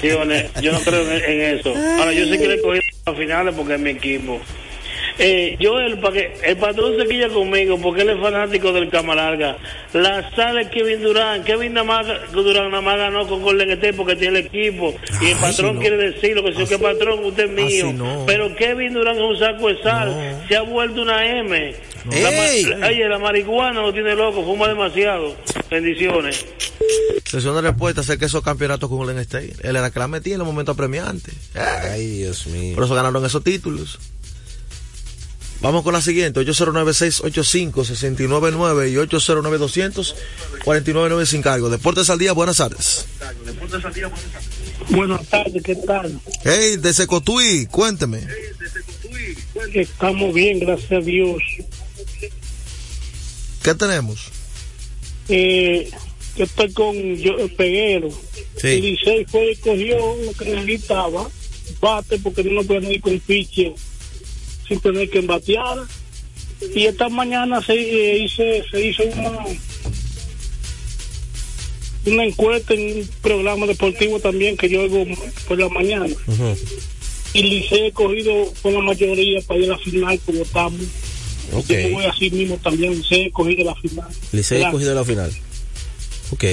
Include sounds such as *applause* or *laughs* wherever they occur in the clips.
Yo no creo en, eso. Ahora, yo sé que le cogí a finales porque es mi equipo. Eh, yo, el, el patrón se quilla conmigo porque él es fanático del Camalarga. La sale Kevin Durán. Kevin Durán nada más ganó con Golden State porque tiene el equipo. y el patrón quiere decirlo, que si que patrón, usted es mío. Pero Kevin Durán es un saco de sal. Se ha vuelto una M. La, la marihuana lo tiene loco, fuma demasiado. Bendiciones. Sesión de respuesta, sé que esos campeonatos con Golden State, él era que la metía en los momentos premiantes. Ay, Dios mío. Por eso ganaron esos títulos. Vamos con la siguiente, 809-685-699 y 809-200-499 sin cargo. Deportes al día, buenas tardes. Deportes al día, buenas tardes. Buenas tardes, ¿qué tal? Hey, de Secotuí, cuénteme. Estamos bien, gracias a Dios. ¿Qué tenemos? Eh, yo estoy con yo, Peguero. Sí. Y Licey fue cogió lo que necesitaba, bate porque no puede ir con piche sin tener que embatear. Y esta mañana se, eh, hizo, se hizo una, una encuesta en un programa deportivo también que yo hago por la mañana. Y Licey he cogido con la mayoría para ir a la final como estamos. Okay. Yo voy así mismo también, Licey cogido la final. Licey cogido la final. Ok.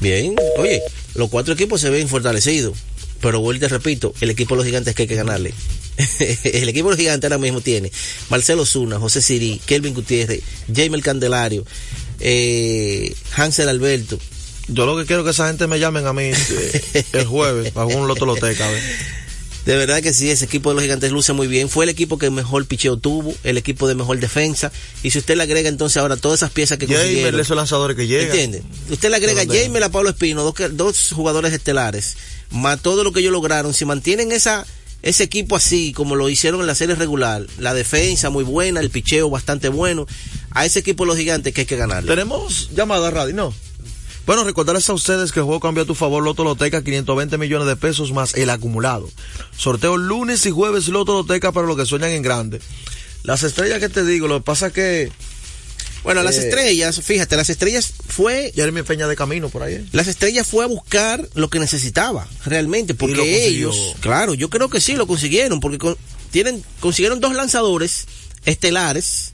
Bien. Oye, los cuatro equipos se ven fortalecidos. Pero vuelvo y repito, el equipo de los gigantes que hay que ganarle. *laughs* el equipo de los gigantes ahora mismo tiene Marcelo Zuna, José Siri, Kelvin Gutiérrez, Jaime Candelario, eh, Hansel Alberto. Yo lo que quiero es que esa gente me llamen a mí eh, el jueves para un loto loteca. *laughs* De verdad que sí, ese equipo de los gigantes luce muy bien. Fue el equipo que mejor picheo tuvo, el equipo de mejor defensa. Y si usted le agrega entonces ahora todas esas piezas que consiguieron. esos lanzadores que llegan. ¿Entiende? Usted le agrega Jaime a Pablo Espino, dos, dos jugadores estelares, más todo lo que ellos lograron. Si mantienen esa ese equipo así, como lo hicieron en la serie regular, la defensa muy buena, el picheo bastante bueno, a ese equipo de los gigantes que hay que ganarle. Tenemos llamada radio, ¿no? Bueno, recordarles a ustedes que el juego cambia a tu favor Loto Loteca, 520 millones de pesos más el acumulado. Sorteo lunes y jueves Loto Loteca para los que sueñan en grande. Las estrellas que te digo, lo que pasa es que bueno, las eh, estrellas, fíjate, las estrellas fue... Jeremy Peña de camino por ahí. ¿eh? Las estrellas fue a buscar lo que necesitaba, realmente, porque ellos, claro, yo creo que sí lo consiguieron, porque tienen, consiguieron dos lanzadores estelares.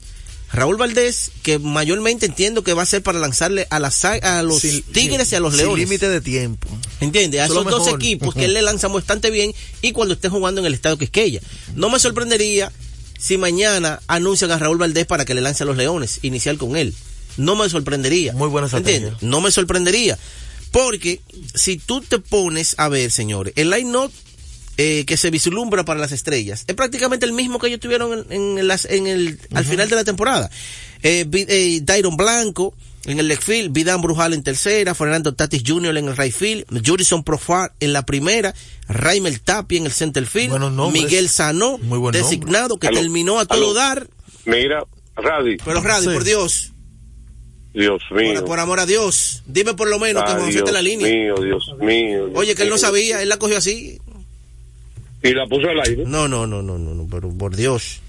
Raúl Valdés, que mayormente entiendo que va a ser para lanzarle a, las, a los Tigres y a los Leones. Sin límite de tiempo. ¿Entiendes? A esos dos equipos que él le lanza bastante bien y cuando esté jugando en el estado Quisqueya. No me sorprendería si mañana anuncian a Raúl Valdés para que le lance a los Leones, inicial con él. No me sorprendería. Muy buena estrategia. No me sorprendería. Porque si tú te pones a ver, señores, el line-up eh, que se vislumbra para las estrellas es prácticamente el mismo que ellos tuvieron en, las, en el, al final de la temporada. Eh, eh, Dairon Blanco, en el left field, Vidán Brujal en tercera, Fernando Tatis Jr. en el right field, Jurison Profar en la primera, Raimel Tapia en el center field, Miguel Sanó, designado, que terminó a todo dar. Mira, Radi. Pero Radi, por Dios. Dios mío. Por, amor a Dios. Dime por lo menos que José en la línea. Mío, Dios mío. Oye, que él no sabía, él la cogió así. Y la puso al aire. No, no, no, no, no, pero por Dios.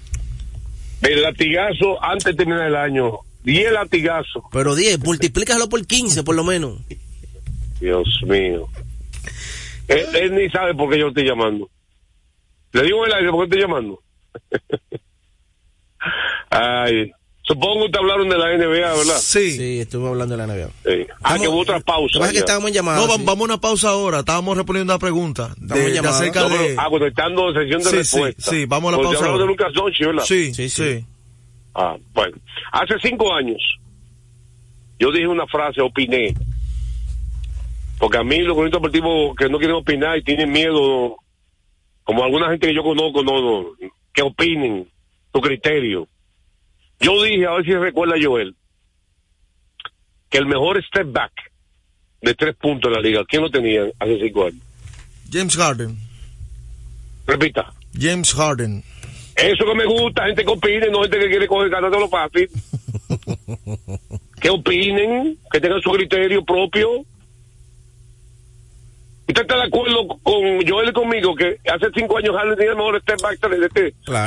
El latigazo antes de terminar el año 10 latigazos. Pero 10, multiplícalo por 15 por lo menos. Dios mío. Él, ni sabe por qué yo estoy llamando. Le digo el aire por qué estoy llamando. *laughs* Ay. Supongo que te hablaron de la NBA, ¿verdad? Sí. Sí, estuve hablando de la NBA. Sí. Ah, que hubo otra pausa. que estábamos en llamada. No, vamos a una pausa ahora. Estábamos respondiendo una pregunta. De, de acerca de... Ah, cuando estando en sesión de sí, respuesta. Sí, sí, vamos a la pausa. de Lucas Donchi, ¿verdad? Sí, sí, sí. Ah, bueno. Hace cinco años yo dije una frase, opiné. Porque a mí los comisarios deportivos que no quieren opinar y tienen miedo, como alguna gente que yo conozco, no, que opinen su criterio. Yo dije, a ver si recuerda Joel, que el mejor step back de tres puntos en la liga, ¿quién lo tenía hace cinco años? James Harden. Repita. James Harden. Eso que me gusta, gente que opine, no gente que quiere coger ganas de lo fácil. *laughs* que opinen, que tengan su criterio propio. ¿Usted está de acuerdo con Joel y conmigo que hace cinco años Harden tenía el mejor step back de,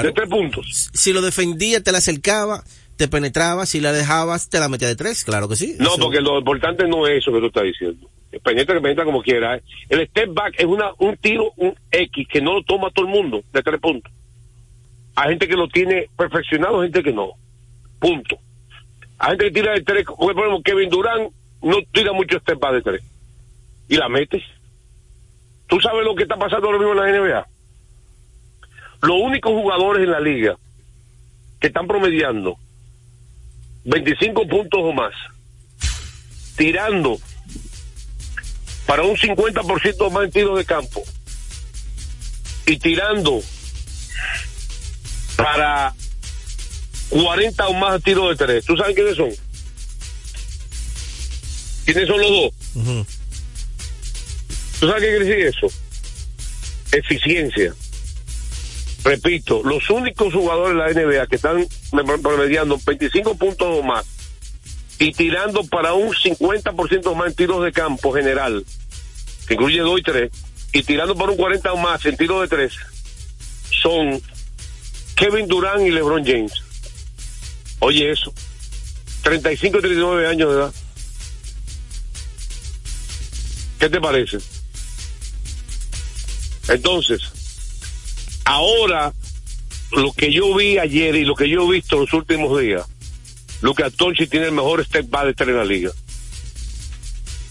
de, tres puntos? Si lo defendía, te la acercaba, te penetraba, si la dejabas, te la metía de tres, claro que sí. No, porque lo importante no es eso que tú estás diciendo. penetra que penetra como quiera. ¿eh? El step back es una un tiro, un X, que no lo toma todo el mundo de tres puntos. Hay gente que lo tiene perfeccionado, gente que no. Punto. Hay gente que tira de tres, por ejemplo, Kevin Durán no tira mucho step back de tres. Y la metes. ¿Tú sabes lo que está pasando ahora mismo en la NBA? Los únicos jugadores en la liga que están promediando 25 puntos o más, tirando para un 50% más en tiros de campo y tirando para 40 o más tiros de tres. ¿Tú sabes quiénes son? ¿Quiénes son los dos? ¿Tú sabes qué quiere decir eso? Eficiencia. Repito, los únicos jugadores de la NBA que están promediando 25 puntos o más y tirando para un 50% más en tiros de campo general, que incluye 2 y 3, y tirando para un 40 o más en tiros de 3, son Kevin Durant y LeBron James. Oye eso, 35 y 39 años de edad. ¿Qué te parece? Entonces, ahora, lo que yo vi ayer y lo que yo he visto los últimos días, Lucas Tonchi tiene el mejor step back de tres en la liga.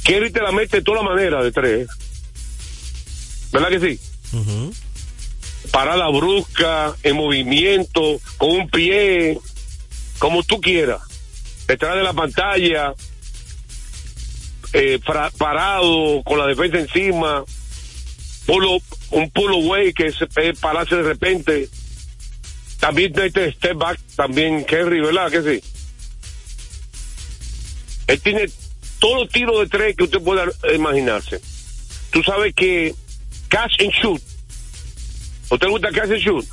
Kerry te la mete de toda la manera de tres. ¿Verdad que sí? Parada brusca, en movimiento, con un pie, como tú quieras. Detrás de la pantalla, eh, parado, con la defensa encima, pulo, un pull away que se puede pararse de repente. También este step back, también Kerry, ¿verdad que sí? Él tiene todos los tiros de tres que usted pueda imaginarse. Tú sabes que catch and shoot. ¿Usted gusta catch and shoot?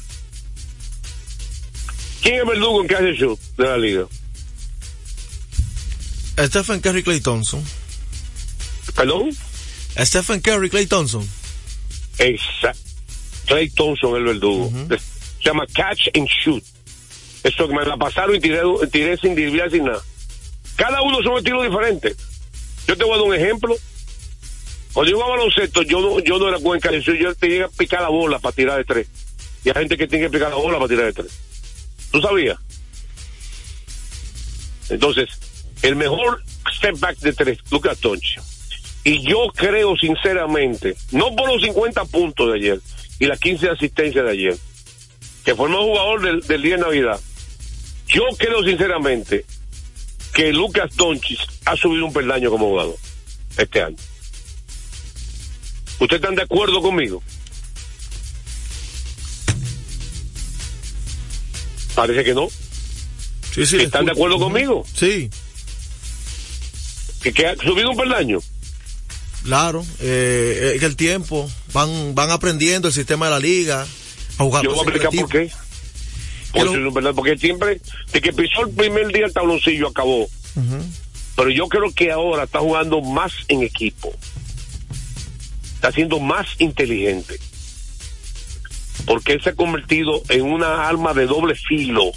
¿Quién es verdugo en catch and shoot de la liga? Stephen Curry Clay Thompson. ¿Perdón? Stephen Curry Clay Thompson. Exacto. Clay Thompson el verdugo. Se llama catch and shoot. Eso que me la pasaron y tiré, tiré sin desviar sin nada. Cada uno son estilos diferentes. Yo te voy a dar un ejemplo. Cuando yo jugaba baloncesto, yo no, yo no era buen yo, yo tenía que picar la bola para tirar de tres. Y hay gente que tiene que picar la bola para tirar de tres. ¿Tú sabías? Entonces, el mejor step back de tres, Lucas Tonchi. Y yo creo sinceramente, no por los 50 puntos de ayer y las 15 asistencias de ayer, que fue el mejor jugador del, del día de Navidad, yo creo sinceramente que Lucas Doncic ha subido un peldaño como jugador este año. ¿Ustedes están de acuerdo conmigo? Parece que no. Sí, sí. ¿Están de acuerdo conmigo? Sí. ¿Que, ha subido un peldaño? Claro, eh, es el tiempo, van, van aprendiendo el sistema de la liga a jugar. Yo voy a explicar por qué. Porque siempre, de que pisó el primer día el tabloncillo, acabó. Pero yo creo que ahora está jugando más en equipo. Está siendo más inteligente. Porque él se ha convertido en una arma de doble filo.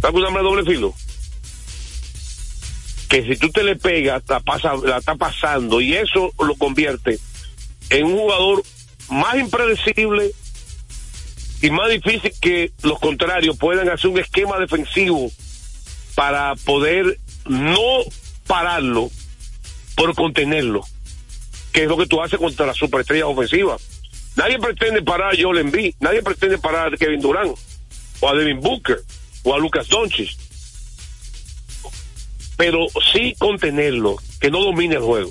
¿Sabes una arma de doble filo? Que si tú te le pegas, la, pasa, la está pasando y eso lo convierte en un jugador más impredecible y más difícil que los contrarios puedan hacer un esquema defensivo para poder no pararlo, pero contenerlo, que es lo que tú haces contra las superestrellas ofensivas. Nadie pretende parar a Joel Embiid, nadie pretende parar a Kevin Durant, o a Devin Booker, o a Lucas Doncic. Pero sí contenerlo, que no domine el juego.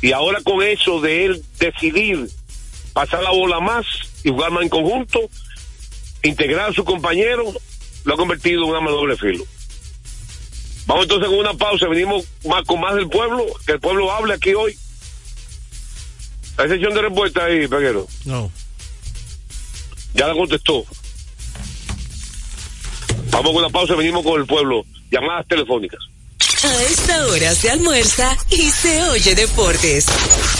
Y ahora con eso de él decidir pasar la bola más, y jugar más en conjunto, integrar a su compañero, lo ha convertido en un arma doble filo. Vamos entonces con una pausa, venimos más con más del pueblo, que el pueblo hable aquí hoy. ¿Hay sesión de respuesta ahí, Peguero? No. Ya la contestó. Vamos con una pausa, venimos con el pueblo. Llamadas telefónicas. A esta hora se almuerza y se oye deportes.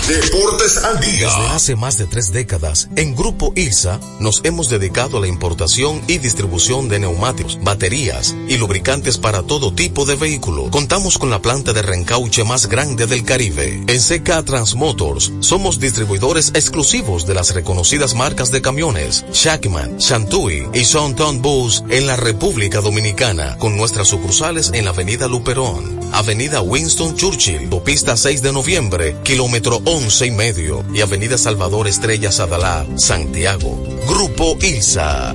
Deportes al día. Desde hace más de tres décadas, en Grupo ILSA nos hemos dedicado a la importación y distribución de neumáticos, baterías y lubricantes para todo tipo de vehículo. Contamos con la planta de reencauche más grande del Caribe. En CK Transmotors somos distribuidores exclusivos de las reconocidas marcas de camiones Shackman, Shantui y Sonton Bus en la República Dominicana, con nuestras sucursales en la Avenida Luperón, Avenida Winston Churchill, Pista 6 de Noviembre, kilómetro 11 y medio y Avenida Salvador Estrella Sadalá, Santiago. Grupo ILSA.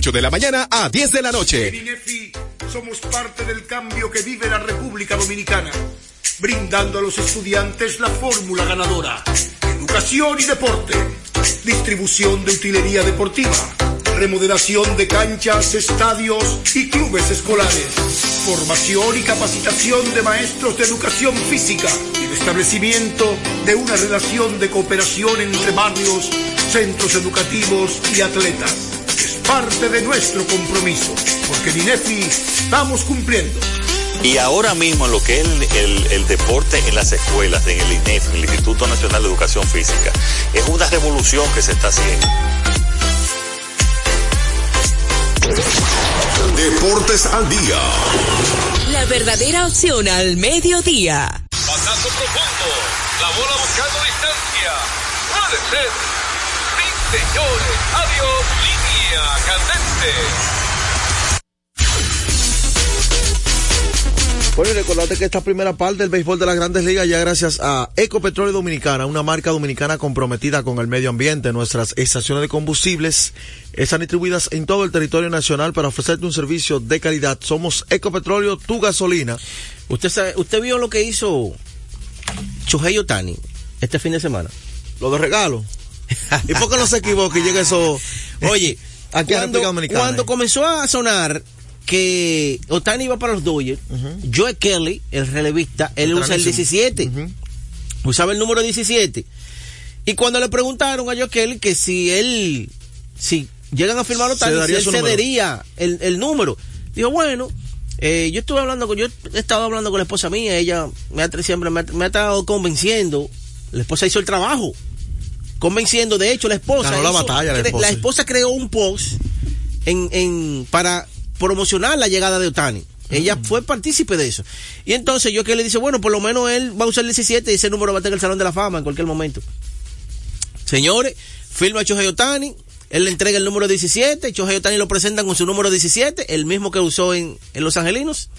8 de la mañana a 10 de la noche. En INEFI somos parte del cambio que vive la República Dominicana, brindando a los estudiantes la fórmula ganadora. Educación y deporte, distribución de utilería deportiva, remodelación de canchas, estadios y clubes escolares, formación y capacitación de maestros de educación física y el establecimiento de una relación de cooperación entre barrios, centros educativos y atletas parte de nuestro compromiso, porque en INEFI estamos cumpliendo. Y ahora mismo lo que es el, el, el, deporte en las escuelas, en el INEF, en el Instituto Nacional de Educación Física, es una revolución que se está haciendo. Deportes al día. La verdadera opción al mediodía. Pasazo profundo. La bola buscando distancia. Puede ser. Sí, señores. Adiós. Candente. Bueno, y recordate que esta primera parte del béisbol de las grandes ligas ya gracias a Ecopetróleo Dominicana, una marca dominicana comprometida con el medio ambiente. Nuestras estaciones de combustibles están distribuidas en todo el territorio nacional para ofrecerte un servicio de calidad. Somos Ecopetróleo, tu gasolina. ¿Usted sabe, usted vio lo que hizo Chohei Otani este fin de semana? Lo de regalo. ¿Y por qué no se equivoca y llega eso? Oye, aquí cuando, cuando comenzó a sonar que Otani iba para los Dodgers, uh -huh. Joe Kelly, el relevista, él usa el 17. Uh -huh. Usaba el número 17. Y cuando le preguntaron a Joe Kelly que si él, si llegan a firmar Otani, si él cedería el, el, número, dijo, bueno, eh, yo estuve hablando con, yo he estado hablando con la esposa mía, ella me ha, siempre me ha, me ha estado convenciendo, la esposa hizo el trabajo, convenciendo, de hecho la esposa, Ganó la, hizo, batalla, la, esposa. la esposa creó un post en, en, para promocionar la llegada de Otani. Ella uh -huh. fue partícipe de eso. Y entonces yo que le dice, bueno, por lo menos él va a usar el 17 y ese número va a estar en el Salón de la Fama en cualquier momento. Señores, firma a Chohei Otani, él le entrega el número 17, Chohei Otani lo presentan con su número 17, el mismo que usó en, en Los Angelinos.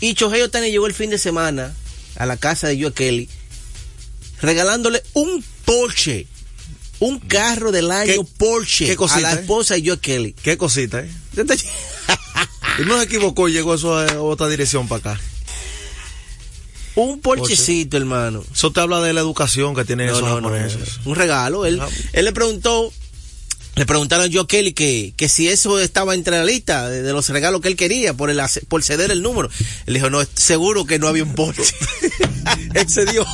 Y Chohei Otani llegó el fin de semana a la casa de Joe Kelly regalándole un Porsche un carro del año ¿Qué, Porsche ¿qué cosita, a la esposa eh? de Joe Kelly. Qué cosita, ¿eh? *laughs* y no se equivocó, llegó eso a otra dirección para acá. Un porchecito, hermano. Eso te habla de la educación que tienen no, esos no, japoneses. No, un regalo. Él, él le preguntó, le preguntaron a Joe Kelly que, que si eso estaba entre la lista de, de, los regalos que él quería por, el, por ceder el número. Él dijo, no, seguro que no había un Porsche. *laughs* Excedió.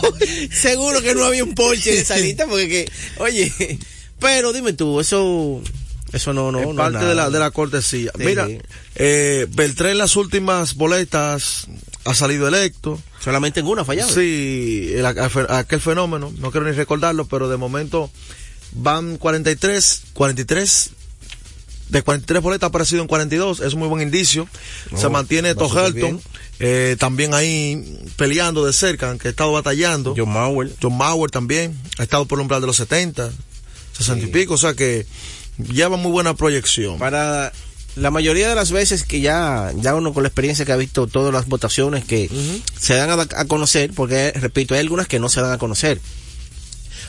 seguro que no había un Porsche en esa lista porque, que, oye, pero dime tú, eso... Eso no, no, es no parte nada. de la, de la cortesía. Sí. Mira, eh, Beltrán en las últimas boletas ha salido electo. Solamente en una fallado. Sí, el, aquel fenómeno, no quiero ni recordarlo, pero de momento van 43, 43, de 43 boletas ha aparecido en 42, es un muy buen indicio. No, Se mantiene Tohelton, eh, también ahí peleando de cerca, aunque ha estado batallando. John Mauer. John Mauer también, ha estado por el umbral de los 70, 60 sí. y pico, o sea que lleva muy buena proyección. Para la mayoría de las veces que ya, ya uno con la experiencia que ha visto todas las votaciones que uh -huh. se dan a, a, conocer, porque repito, hay algunas que no se dan a conocer.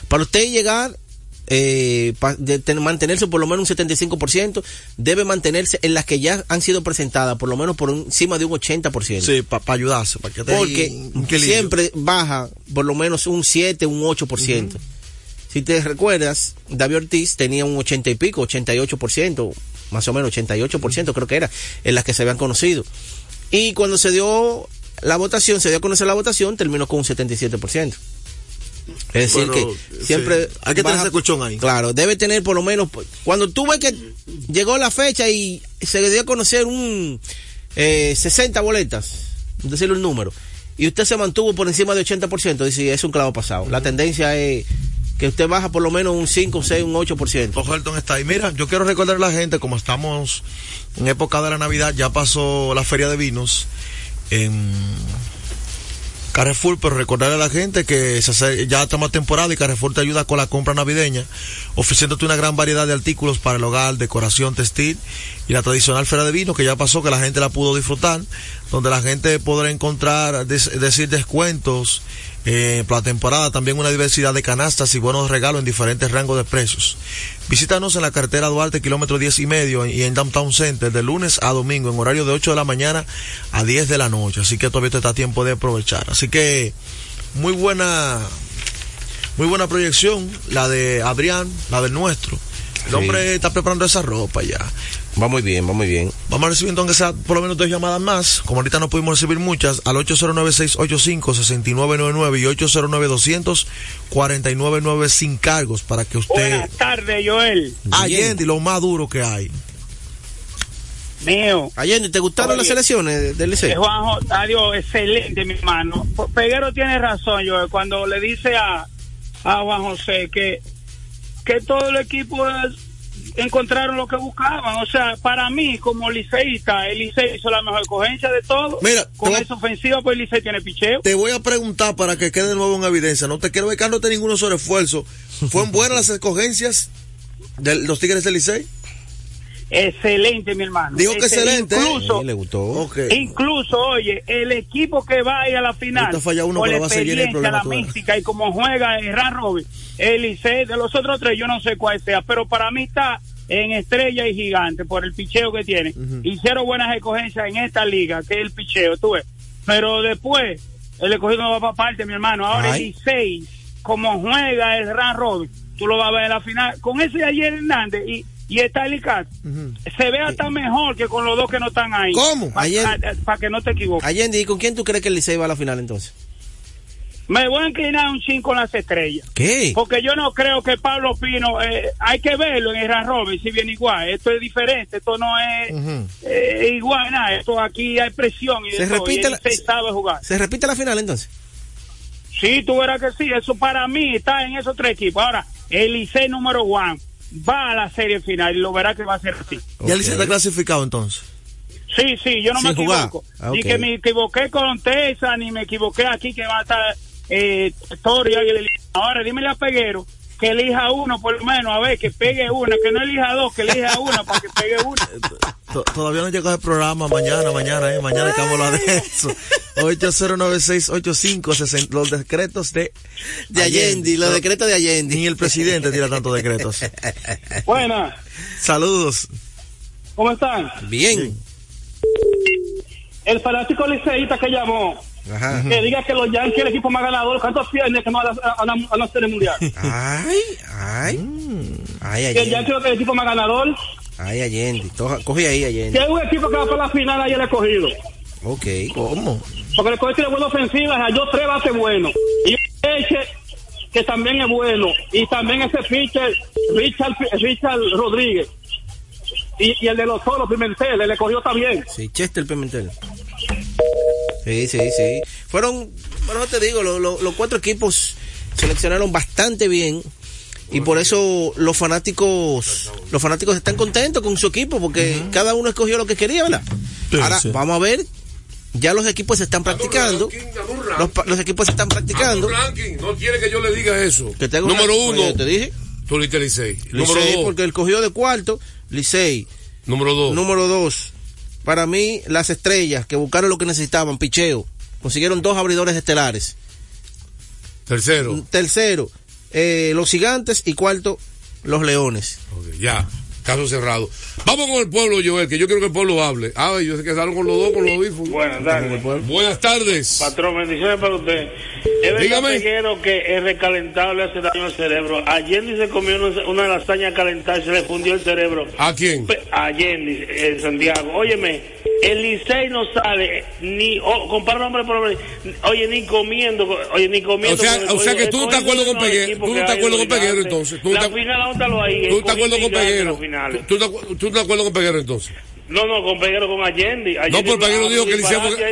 Para usted llegar eh, pa- de ten- mantenerse por lo menos un 75%, debe mantenerse en las que ya han sido presentadas por lo menos por encima de un 80%. Sí, para ayudarse, para que te Porque siempre baja por lo menos un 7, un 8%. Si te recuerdas, David Ortiz tenía un 80 y pico, 88%, más o menos 88% creo que era, en las que se habían conocido. Y cuando se dio la votación, se dio a conocer la votación, terminó con un 77%. Es decir, Bueno, que siempre... sí. Hay que tener ese colchón ahí. Claro, debe tener por lo menos... Cuando tú ves que llegó la fecha y se dio a conocer un eh, 60 boletas, decirle un número, y usted se mantuvo por encima de 80%, dice, es un clavo pasado. La tendencia es que usted baja por lo menos un 5, 6, un 8%. Ojalton está ahí. Mira, yo quiero recordar a la gente, como estamos en época de la Navidad, ya pasó la feria de vinos en Carrefour, pero recordarle a la gente que ya estamos temporada y Carrefour te ayuda con la compra navideña, ofreciéndote una gran variedad de artículos para el hogar, decoración textil y la tradicional feria de vinos que ya pasó, que la gente la pudo disfrutar, donde la gente podrá encontrar, decir, descuentos eh, para la temporada, también una diversidad de canastas y buenos regalos en diferentes rangos de precios. Visítanos en la cartera Duarte, kilómetro 10 y medio, y en Downtown Center, de lunes a domingo, en horario de 8 de la mañana a 10 de la noche. Así que todavía te está tiempo de aprovechar. Así que, muy buena, muy buena proyección, la de Adrián, la del nuestro. El Sí. hombre está preparando esa ropa ya. Va muy bien, va muy bien. Vamos a recibir entonces a- por lo menos dos llamadas más. Como ahorita no pudimos recibir muchas, al 809-685-6999 y 809-200-4999 sin cargos para que usted... Buenas tardes, Joel. Allende, lo más duro que hay. Mío. Allende, ¿te gustaron Oye, las elecciones del Eh, Liceo? Juanjo, adiós, excelente, mi hermano. Peguero tiene razón, Joel, cuando le dice a, a Juan José que, que todo el equipo es- encontraron lo que buscaban. O sea, para mí, como liceísta, el Licey hizo la mejor escogencia de todo. Mira, con voy- esa ofensiva, pues el Licey tiene picheo. Te voy a preguntar para que quede de nuevo en evidencia. No te quiero becándote ninguno sobre esfuerzo. ¿Fueron buenas las escogencias de los Tigres del Licey? Excelente, mi hermano. Dijo que excelente, ¿eh? Incluso, Sí, le gustó. Incluso, oye, el equipo que va a ir a la final, uno, por la pero va a seguir el experiencia, problema la mística y como juega el Ran Robin, el Licey, de los otros tres, yo no sé cuál sea, pero para mí está en estrella y gigante por el picheo que tiene. Hicieron buenas escogencias en esta liga, que es el picheo, tú ves. Pero después, el escogido no va para parte, mi hermano. Ahora Ay. el Licey, como juega el Ran Robin, tú lo vas a ver en la final. Con ese ayer Hernández y, y está el Icat, se ve hasta mejor que con los dos que no están ahí. ¿Cómo? Para que no te equivoques. Allende, ¿y con quién tú crees que el Licey va a la final entonces? Me voy a inclinar un chin con las estrellas. ¿Qué? Porque yo no creo que Pablo Pino, eh, hay que verlo en el Ran Robin, si viene igual. Esto es diferente, esto no es eh, igual, nada. Esto aquí hay presión y Se repite y el la- Licey sabe jugar. ¿Se repite la final entonces? Sí, tú verás que sí, eso para mí está en esos tres equipos. Ahora, el Licey número one va a la serie final y lo verá que va a ser así. Ya el Licey está clasificado entonces. Sí, sí, yo no me Sin equivoco. Ah, Ni que me equivoqué con Tesa, ni me equivoqué aquí que va a estar eh, Torio y el- Ahora, dímele a Peguero que elija uno por lo menos, a ver, que pegue una, que no elija dos, que elija una para que pegue una. *laughs* To- Todavía no llegó el programa. Mañana, mañana, eh. Mañana que vamos a hablar de eso. 809-685-60. Los decretos de, De Allende, los decretos de Allende. Ni el presidente tira tantos decretos. *laughs* Buenas, Saludos. ¿cómo están? Bien. El fanático liceísta que llamó, Ajá. que diga que los Yankees el equipo más ganador, ¿cuántos pierden que no van a, ser el mundial? Ay, ay. Ay, Que el. Yankees es el equipo más ganador. Ay, Allende. Toja- Coge ahí, Que Allende. hay un equipo que va para la final ayer escogido. Ok. ¿Cómo? Porque el coche tiene buena ofensiva, halló tres bases buenos. Y un Eche, que también es bueno. Y también ese pitcher, Richard, Richard Rodríguez. Y, y el de los solos, Pimentel, el escogió también. Sí, Chester Pimentel. Sí, sí, sí. Fueron, bueno, te digo, lo- lo- los cuatro equipos seleccionaron bastante bien. Y por eso los fanáticos, los fanáticos están contentos con su equipo, porque cada uno escogió lo que quería, ¿verdad? Sí, Ahora, sí. vamos a ver, ya los equipos se están practicando, los, equipos se están practicando. no quiere que yo le diga eso. Que Número una- uno, te dije. tú Licey. Número Licey, dos, porque él cogió de cuarto, Licey. número dos. Número dos, para mí, las estrellas que buscaron lo que necesitaban, picheo. Consiguieron dos abridores estelares. Tercero, Tercero, eh, los gigantes. Y cuarto, los Leones. Ya, caso cerrado. Vamos con el pueblo, Joel, que yo quiero que el pueblo hable. Ah, yo sé que quedaron con los dos, con los audífonos. Buenas tardes. Buenas tardes. Patrón, bendiciones para usted. Es Dígame. Peguero, que el recalentado le hace daño al cerebro. Ayer se comió una, una lasaña calentada y se le fundió el cerebro. ¿A quién? Pe- Ayer en Santiago. Óyeme, el Licey no sale ni, oh, compara hombre por hombre, oye, ni comiendo, oye, ni comiendo. O sea- o que tú no estás de acuerdo con Peguero, tú no estás de acuerdo con Peguero, entonces, tú La final, ¿dónde ahí? ¿Tú estás de acuerdo con Peguero? ¿Tú, tú, tú estás de acuerdo con Peguero entonces? No, no, con Peguero, con Allende. No, pero Peguero dijo que el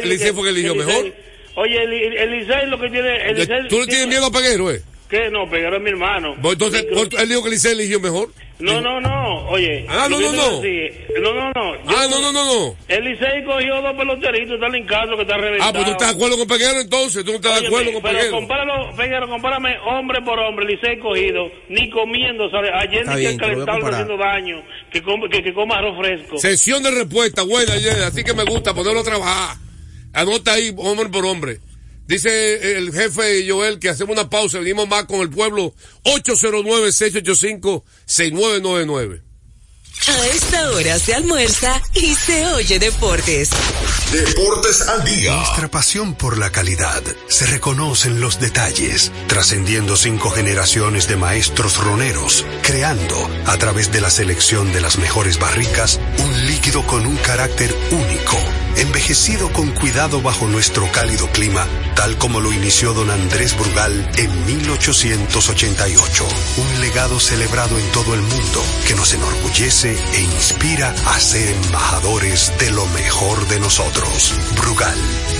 Licey fue- que eligió mejor. Oye, el, el Licey lo que tiene... El Licey ¿Tú le tienes miedo a Peguero, eh? ¿Qué? No, Peguero es mi hermano. Pues entonces, él dijo que el Licey eligió mejor. No, no, no, oye. Ah, no, no, no. No, no, no. Yo- Ah, no, no, no, no. El Licey cogió dos peloteritos, está en caso que está reventado. Ah, pues tú estás de acuerdo con Peguero entonces, tú no estás de acuerdo con pero Peguero. compáralo, Peguero, compárame hombre por hombre, Licey cogido, ni comiendo, ¿sabes? Ayer Está ni que calentado haciendo daño, que, com- que, que coma arroz fresco. Sesión de respuesta, buena, Yeye, así que me gusta ponerlo a trabajar. Anota ahí, hombre por hombre. Dice el jefe Joel que hacemos una pausa, venimos más con el pueblo 809-685-6999. A esta hora se almuerza y se oye deportes. Deportes al día. Nuestra pasión por la calidad se reconoce en los detalles, trascendiendo cinco generaciones de maestros roneros, creando, a través de la selección de las mejores barricas, un líquido con un carácter único, envejecido con cuidado bajo nuestro cálido clima, tal como lo inició don Andrés Brugal en 1888. Un legado celebrado en todo el mundo que nos enorgullece e inspira a ser embajadores de lo mejor de nosotros. Brugal,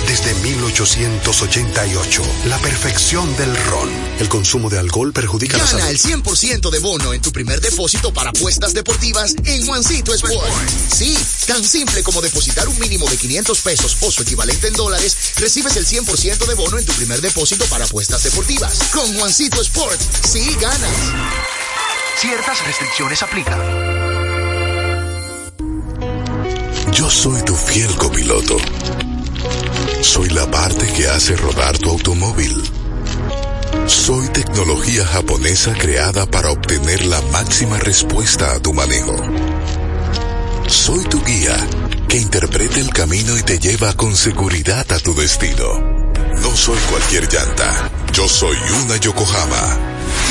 desde 1888, la perfección del ron. El consumo de alcohol perjudica la Gana salud. el 100% de bono en tu primer depósito para apuestas deportivas en Juancito Sport. Sí, tan simple como depositar un mínimo de 500 pesos o su equivalente en dólares, recibes el 100% de bono en tu primer depósito para apuestas deportivas. Con Juancito Sport, sí ganas. Ciertas restricciones aplican. Yo soy tu fiel copiloto. Soy la parte que hace rodar tu automóvil. Soy tecnología japonesa creada para obtener la máxima respuesta a tu manejo. Soy tu guía que interpreta el camino y te lleva con seguridad a tu destino. No soy cualquier llanta. Yo soy una Yokohama.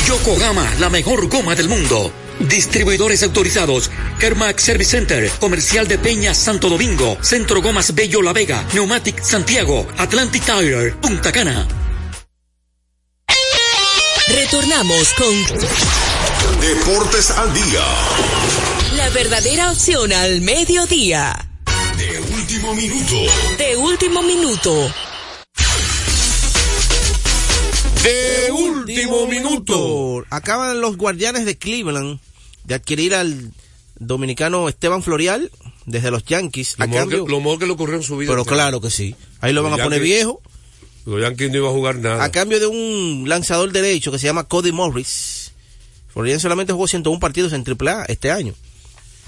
Yokohama, la mejor goma del mundo. Distribuidores autorizados. Kermac Service Center. Comercial de Peña Santo Domingo. Centro Gomas Bello La Vega. Neumatic Santiago. Atlantic Tire. Punta Cana. Retornamos con Deportes al día. la verdadera opción al mediodía. De último minuto. De último minuto. De último minuto. Acaban los guardianes de Cleveland de adquirir al dominicano Esteban Florial desde los Yankees. Lo a mejor, cambio, que, lo mejor que le ocurrió en su vida. pero claro que sí. Ahí lo van a poner Yankees- viejo. Los Yankees no iba a jugar nada. A cambio de un lanzador derecho que se llama Cody Morris. Florian solamente jugó 101 partidos en AAA este año.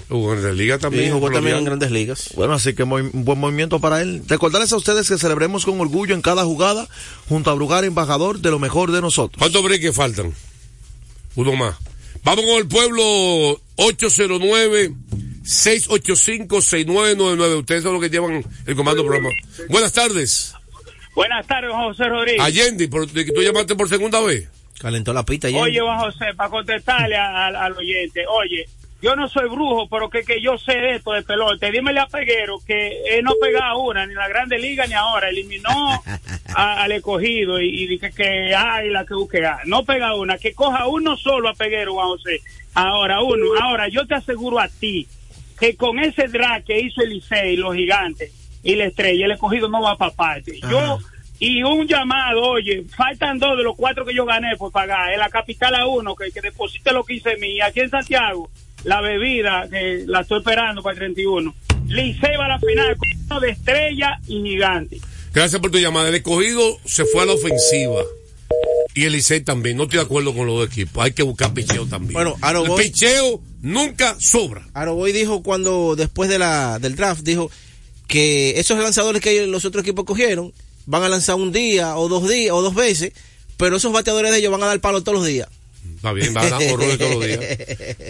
Jugó en la liga también. Sí, jugó también en grandes ligas. Bueno, así que muy- un buen movimiento para él. Recordarles a ustedes que celebremos con orgullo en cada jugada junto a Brugar, embajador de lo mejor de nosotros. ¿Cuántos breaks faltan? Uno más. Vamos con el pueblo 809-685-6999. Ustedes son los que llevan el comando del programa. Buenas tardes. Buenas tardes, Juan José Rodríguez. Allende, por- de que tú llamaste por segunda vez. Calentó la pita Oye, Juan José, para contestarle al oyente, oye, yo no soy brujo, pero que, que yo sé esto de pelota. Dímele a Peguero que él no pegaba una, ni en la Grande Liga ni ahora. Eliminó *laughs* a- al escogido y, y dije que ay, la que busque ah, No pega una, que coja uno solo a Peguero, Juan José. Ahora, uno. Ahora, yo te aseguro a ti que con ese drag que hizo el Licey, los gigantes y la estrella, el escogido no va para parte. Yo, y un llamado, oye, faltan dos de los cuatro que yo gané por pagar. En la capital a uno, que, que deposite los 15 mil. Y aquí en Santiago, la bebida, que la estoy esperando para el 31. Licey va a la final con uno de estrella y gigante. Gracias por tu llamada. El escogido se fue a la ofensiva. Y el Licey también. No estoy de acuerdo con los dos equipos. Hay que buscar picheo también. Bueno, ahora el picheo nunca sobra. Aroboy dijo cuando, después de la, del draft, dijo que esos lanzadores que los otros equipos cogieron van a lanzar un día o dos días o dos veces, pero esos bateadores de ellos van a dar palo todos los días. Está bien, va a dar horrores todos los días.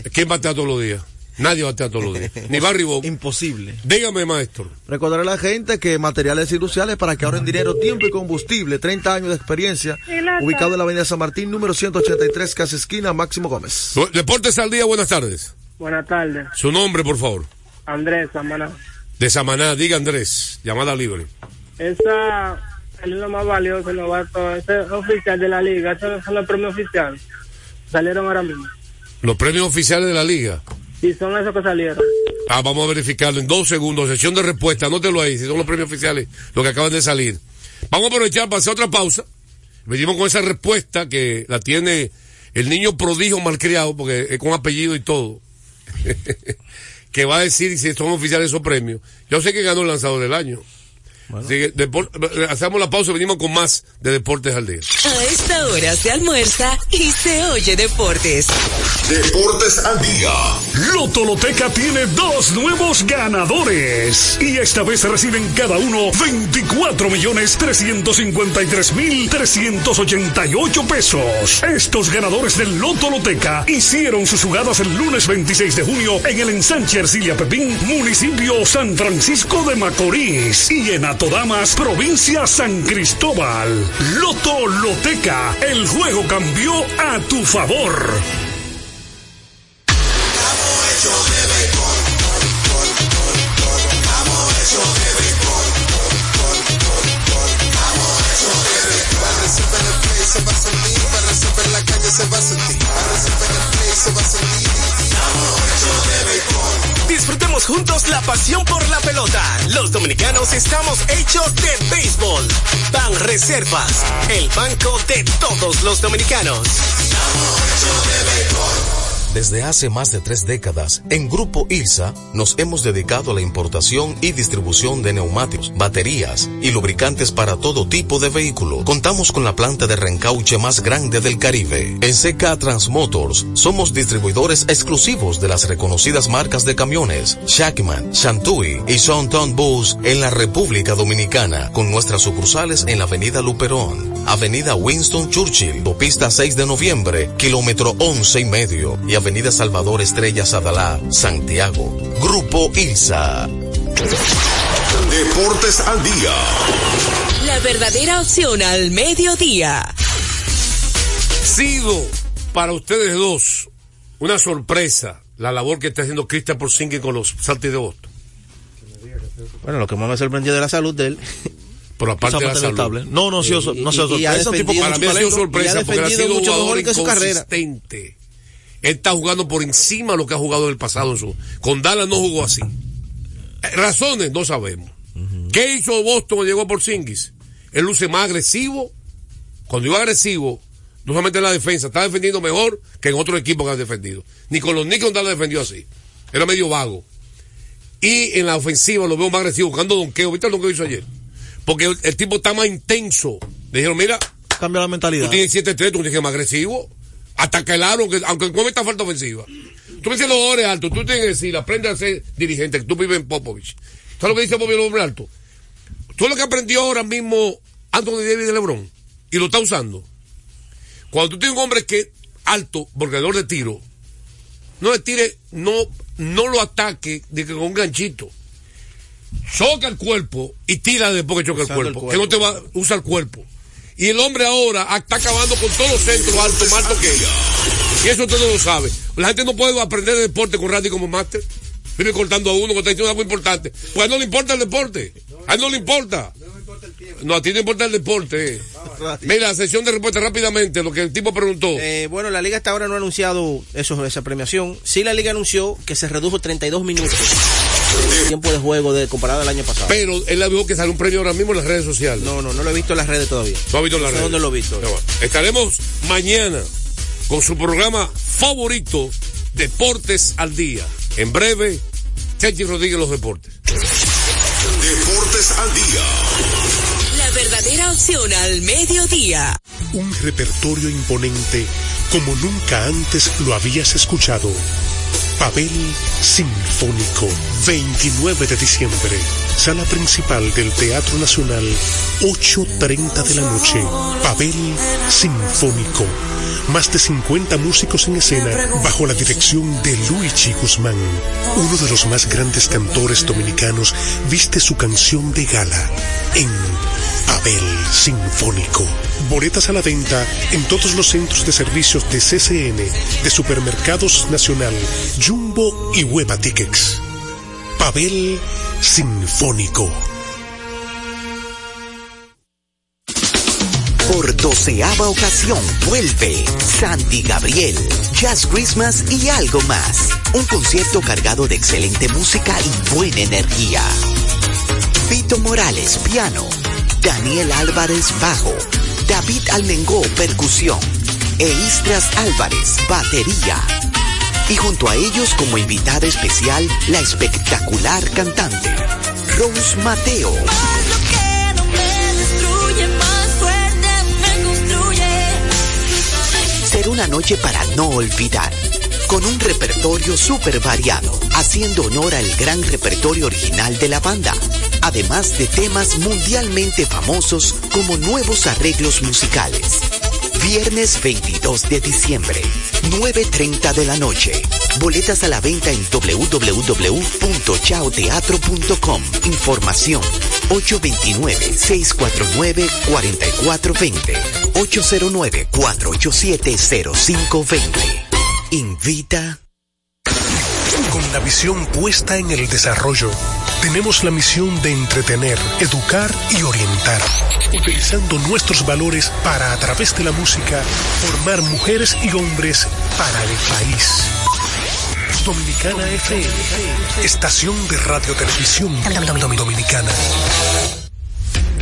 *laughs* ¿Quién batea todos los días? Nadie batea todos los días. Ni Barry Bonds. Imposible. Dígame, maestro. Recordaré a la gente que materiales industriales para que ahorren dinero, tiempo y combustible, 30 años de experiencia, ubicado en la avenida San Martín, número 183, casa esquina, Máximo Gómez. Deportes al día, buenas tardes. Buenas tardes. Su nombre, por favor. Andrés Samaná. De Samaná, diga Andrés, llamada libre. Esa es lo más valioso, el novato, ese oficial de la liga, esos son los premios oficiales. Salieron ahora mismo. Los premios oficiales de la liga. Sí, son esos que salieron. Ah, vamos a verificarlo en dos segundos. Sesión de respuesta, anótelo ahí, si son los premios oficiales, los que acaban de salir. Vamos a aprovechar para hacer otra pausa. Venimos con esa respuesta que la tiene el niño prodigio malcriado, porque es con apellido y todo. *laughs* que va a decir si son oficiales esos premios. Yo sé que ganó el lanzador del año. Así que depor- hacemos la pausa y venimos con más de Deportes al Día. A esta hora se almuerza y se oye deportes. Deportes al día. Lotoloteca tiene dos nuevos ganadores y esta vez reciben cada uno 24 millones 353 mil 388 pesos. Estos ganadores del Lotoloteca hicieron sus jugadas el lunes 26 de junio en el ensanche Ercilia Pepín, municipio San Francisco de Macorís y en Atodamas, provincia San Cristóbal. Loto Loteca, el juego cambió a tu favor. se va a sentir, para resolver la calle se va a sentir, para el play se va a sentir. Disfrutemos juntos la pasión por la pelota. Los dominicanos estamos hechos de béisbol. Ban Reservas, el banco de todos los dominicanos. Desde hace más de tres décadas, en Grupo ILSA nos hemos dedicado a la importación y distribución de neumáticos, baterías y lubricantes para todo tipo de vehículo. Contamos con la planta de reencauche más grande del Caribe. En CK Transmotors somos distribuidores exclusivos de las reconocidas marcas de camiones Shackman, Shantui y Sonton Bus en la República Dominicana, con nuestras sucursales en la Avenida Luperón, Avenida Winston Churchill, Pista 6 de noviembre, kilómetro 11 y medio, y Avenida Salvador Estrella Sadalá, Santiago. Grupo ILSA. Deportes al día. La verdadera opción al mediodía. Sido para ustedes dos una sorpresa la labor que está haciendo Cristian Porzingis con los Celtics de Boston. Bueno, lo que más me sorprendió de la salud de él. Por aparte de la salud. Estable. No, no sido, no ha sorpresa. Es un tipo con defendido- Para mí ha sido sorpresa porque él ha sido un mucho jugador mejor que su carrera. inconsistente. Él está jugando por encima de lo que ha jugado en el pasado. En su, con Dallas no jugó así. Eh, Razones no sabemos. ¿Qué hizo Boston cuando llegó por Singis? Él luce más agresivo. Cuando iba agresivo, no solamente en la defensa, estaba defendiendo mejor que en otro equipo que ha defendido. Ni con los Knicks Dallas defendió así. Era medio vago. Y en la ofensiva lo veo más agresivo, buscando donqueo. ¿Viste el donqueo que hizo ayer? Porque el, el tipo está más intenso. Le dijeron, mira, Cambia la mentalidad. Tú tienes 7-3, tú tienes que ser más agresivo. Ataca el aro, aunque, aunque cometa falta ofensiva. Tú me dices los jugadores altos, tú tienes que decir, aprende a ser dirigente, que tú vives en Popovich. ¿Sabes lo que dice Popovich, el hombre alto? Tú lo que aprendió ahora mismo Anthony Davis de LeBron y lo está usando. Cuando tú tienes un hombre que es alto, volcador de tiro, no le tire, no, no lo ataque de que con un ganchito. Choca el cuerpo y tira después que choca el Usando el cuerpo, Que no te va, usa el cuerpo. Y el hombre ahora está acabando con todos los centros altos, más altos que ella. Y eso usted no lo sabe. La gente no puede aprender de deporte con Randy como máster. Vive cortando a uno que está diciendo algo importante. Pues a él no le importa el deporte. A él no le importa. No, a ti no importa el deporte. eh. Mira, sesión de respuesta rápidamente, lo que el tipo preguntó. Eh, bueno, la liga hasta ahora no ha anunciado eso, esa premiación. Sí, la liga anunció que se redujo 32 minutos tiempo de juego de, comparado al año pasado. Pero él le dijo que sale un premio ahora mismo en las redes sociales. No, no, no lo he visto en las redes todavía. No ha visto en las No sé redes. dónde lo he visto. Estaremos mañana con su programa favorito, Deportes al Día. En breve, Chechi Rodríguez los deportes. Deportes al día. La verdadera opción al mediodía. Un repertorio imponente como nunca antes lo habías escuchado. Papel Sinfónico, 29 de diciembre. Sala principal del Teatro Nacional, 8.30 de la noche. Pavel Sinfónico. Más de 50 músicos en escena bajo la dirección de Luigi Guzmán. Uno de los más grandes cantores dominicanos viste su canción de gala en Pavel Sinfónico. Boletas a la venta en todos los centros de servicios de CCN, de Supermercados Nacional, Jumbo y Hueva Tickets. Pavel Sinfónico. Por doceava ocasión vuelve Sandy Gabriel, Jazz Christmas y algo más. Un concierto cargado de excelente música y buena energía. Vito Morales, piano. Daniel Álvarez, bajo. David Almengó, percusión. E Istras Álvarez, batería. Y junto a ellos como invitada especial, la espectacular cantante, Rose Mateo. Será una noche para no olvidar, con un repertorio súper variado, haciendo honor al gran repertorio original de la banda, además de temas mundialmente famosos como nuevos arreglos musicales. Viernes 22 de diciembre, 9.30 de la noche. Boletas a la venta en www.chaoteatro.com. Información 829-649-4420. 809-487-0520. Invita. Con la visión puesta en el desarrollo, tenemos la misión de entretener, educar y orientar, utilizando nuestros valores para, a través de la música, formar mujeres y hombres para el país. Dominicana FM, estación de radio televisión dominicana.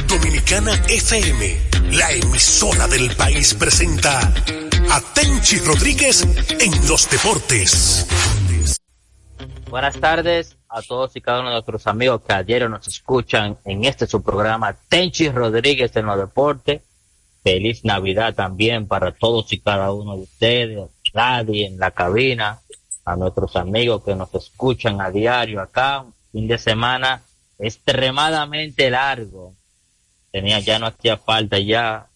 Dominicana FM, la emisora del país presenta a Rodríguez en los deportes. Buenas tardes a todos y cada uno de nuestros amigos que ayer nos escuchan en este su programa Tenchi Rodríguez en los deportes. Feliz Navidad también para todos y cada uno de ustedes, radio en la cabina, a nuestros amigos que nos escuchan a diario acá, un fin de semana extremadamente largo. Tenía ya no hacía falta ya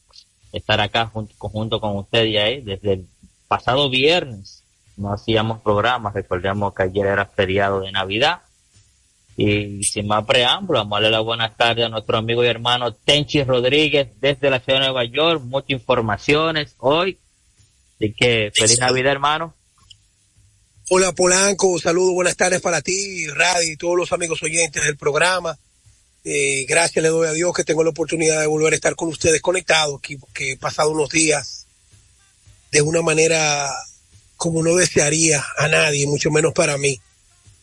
estar acá junto, junto con ustedes ahí desde el pasado viernes no hacíamos programas, recordemos que ayer era feriado de Navidad. Y sin más preámbulo, vamos a darle las buenas tardes a nuestro amigo y hermano Tenchi Rodríguez desde la ciudad de Nueva York. Muchas informaciones hoy. Así que feliz Navidad, hermano. Hola Polanco, saludos, buenas tardes para ti, Radio y todos los amigos oyentes del programa. Eh, gracias le doy a Dios que tengo la oportunidad de volver a estar con ustedes conectados aquí, porque he pasado unos días de una manera como no desearía a nadie, mucho menos para mí.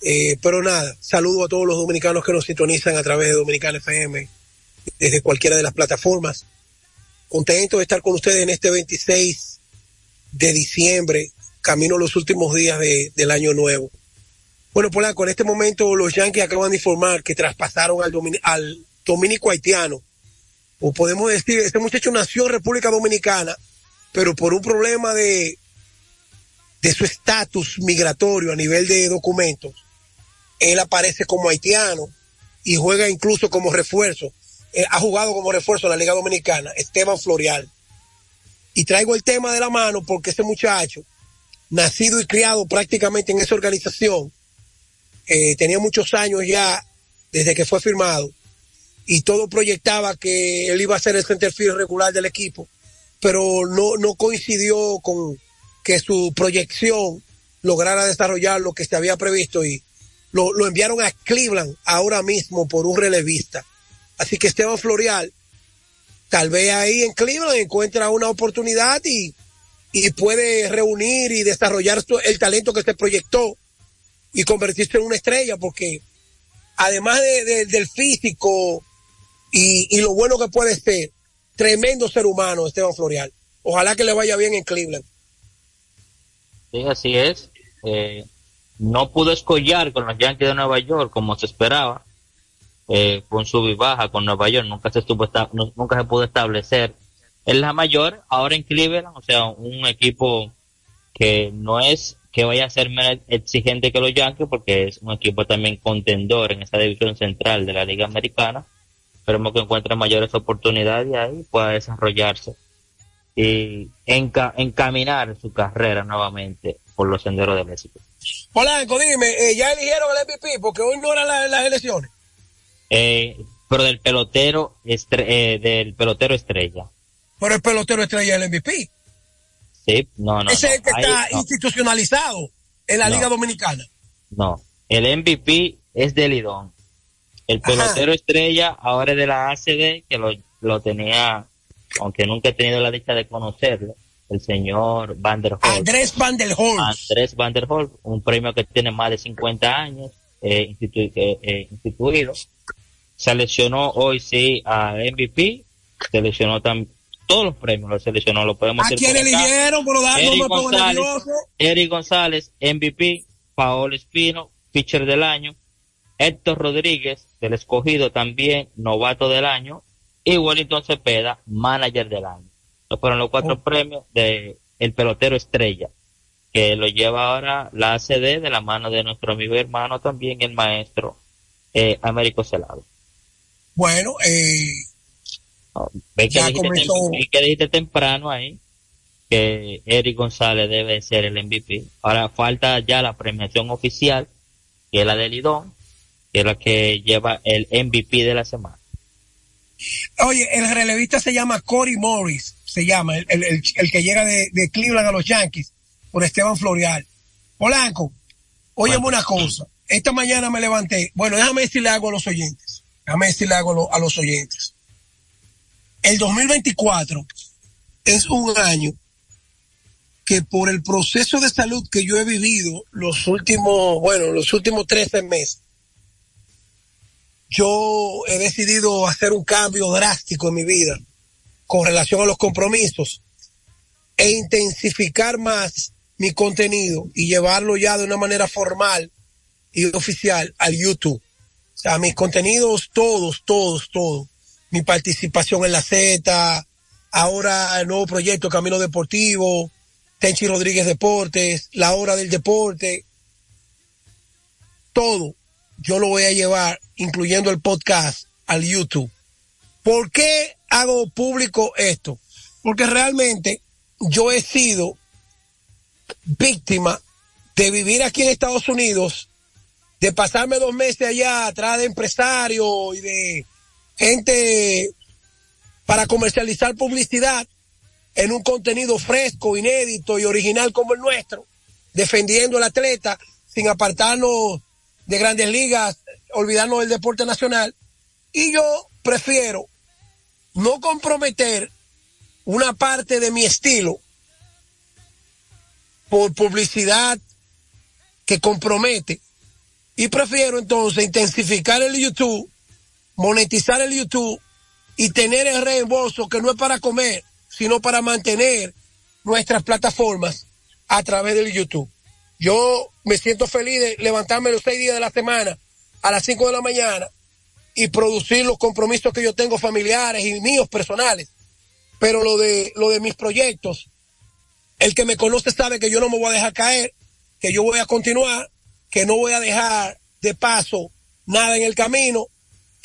Eh, pero nada, saludo a todos los dominicanos que nos sintonizan a través de Dominicana FM, desde cualquiera de las plataformas. Contento de estar con ustedes en este 26 de diciembre, camino los últimos días de, del año nuevo. Bueno, Polanco, en este momento los Yankees acaban de informar que traspasaron al, dominico haitiano, o podemos decir, este muchacho nació en República Dominicana, pero por un problema de, de su estatus migratorio a nivel de documentos, él aparece como haitiano y juega incluso como refuerzo. Eh, ha jugado como refuerzo en la Liga Dominicana, Esteban Florial. Y traigo el tema de la mano porque ese muchacho, nacido y criado prácticamente en esa organización, eh, tenía muchos años ya desde que fue firmado y todo proyectaba que él iba a ser el centerfield regular del equipo, pero no, no coincidió con, que su proyección lograra desarrollar lo que se había previsto y lo, lo enviaron a Cleveland ahora mismo por un relevista. Así que Esteban Florial, tal vez ahí en Cleveland encuentra una oportunidad y, y puede reunir y desarrollar el talento que se proyectó y convertirse en una estrella, porque además de, de, del físico y, y, lo bueno que puede ser, tremendo ser humano Esteban Florial. Ojalá que le vaya bien en Cleveland. Sí, así es. Eh, no pudo escollar con los Yankees de Nueva York como se esperaba. Eh, con sub y baja con Nueva York, nunca se, estuvo nunca se pudo establecer en la mayor, ahora en Cleveland, o sea, un equipo que no es que vaya a ser menos exigente que los Yankees porque es un equipo también contendor en esta división central de la Liga Americana. Esperemos que encuentre mayores oportunidades y ahí pueda desarrollarse y encaminar su carrera nuevamente por los senderos del éxito. Polanco, dime, eh, ¿ya eligieron el MVP? Porque hoy no eran las elecciones. Eh, pero del pelotero, eh, del pelotero estrella. Pero el pelotero estrella es el MVP. Sí, no, no. Ese es el que está institucionalizado en la Liga Dominicana. No, el MVP es de Lidón. El pelotero estrella ahora es de la ACD, que lo, lo tenía, aunque nunca he tenido la dicha de conocerlo, el señor Van der Andrés Van der Andrés Van der un premio que tiene más de 50 años eh, eh, eh, instituido. Seleccionó hoy sí a MVP, seleccionó también todos los premios los seleccionó, lo podemos decir. ¿A quién eligieron? Por Eric, González, Eric González, MVP, Paolo Espino, pitcher del año, Héctor Rodríguez, del escogido también, novato del año, y Wellington Cepeda, manager del año. Estos fueron los cuatro oh. premios de el pelotero estrella, que lo lleva ahora la ACD de la mano de nuestro amigo y hermano también, el maestro eh, Américo Celado. Bueno, eh, Ve que, dijiste, temprano ahí que Eric González debe ser el MVP. Ahora falta ya la premiación oficial, que es la de Lidón, que es la que lleva el MVP de la semana. Oye, el relevista se llama Cory Morris, se llama, el, el, que llega de, Cleveland a los Yankees, por Esteban Florial. Polanco, óyeme una cosa. Esta mañana me levanté. Bueno, déjame decirle algo a los oyentes. Déjame decirle algo a los oyentes el 2024 es un año que por el proceso de salud que yo he vivido los últimos, bueno, los últimos 13 meses, yo he decidido hacer un cambio drástico en mi vida con relación a los compromisos e intensificar más mi contenido y llevarlo ya de una manera formal y oficial al YouTube. O sea, mis contenidos, todos, todos, todos, mi participación en la Z, ahora el nuevo proyecto Camino Deportivo, Tenchi Rodríguez Deportes, la hora del deporte, todo yo lo voy a llevar, incluyendo el podcast, al YouTube. ¿Por qué hago público esto? Porque realmente yo he sido víctima de vivir aquí en Estados Unidos, de pasarme dos meses allá atrás de empresario y de gente para comercializar publicidad en un contenido fresco, inédito y original como el nuestro, defendiendo al atleta sin apartarnos de grandes ligas, olvidarnos del deporte nacional. Y yo prefiero no comprometer una parte de mi estilo por publicidad que compromete. Y prefiero entonces intensificar el YouTube monetizar el YouTube y tener el reembolso que no es para comer, sino para mantener nuestras plataformas a través del YouTube. Yo me siento feliz de levantarme los seis días de la semana a las cinco de la mañana y producir los compromisos que yo tengo familiares y míos personales. Pero lo de, lo de mis proyectos, el que me conoce sabe que yo no me voy a dejar caer, que yo voy a continuar, que no voy a dejar de paso nada en el camino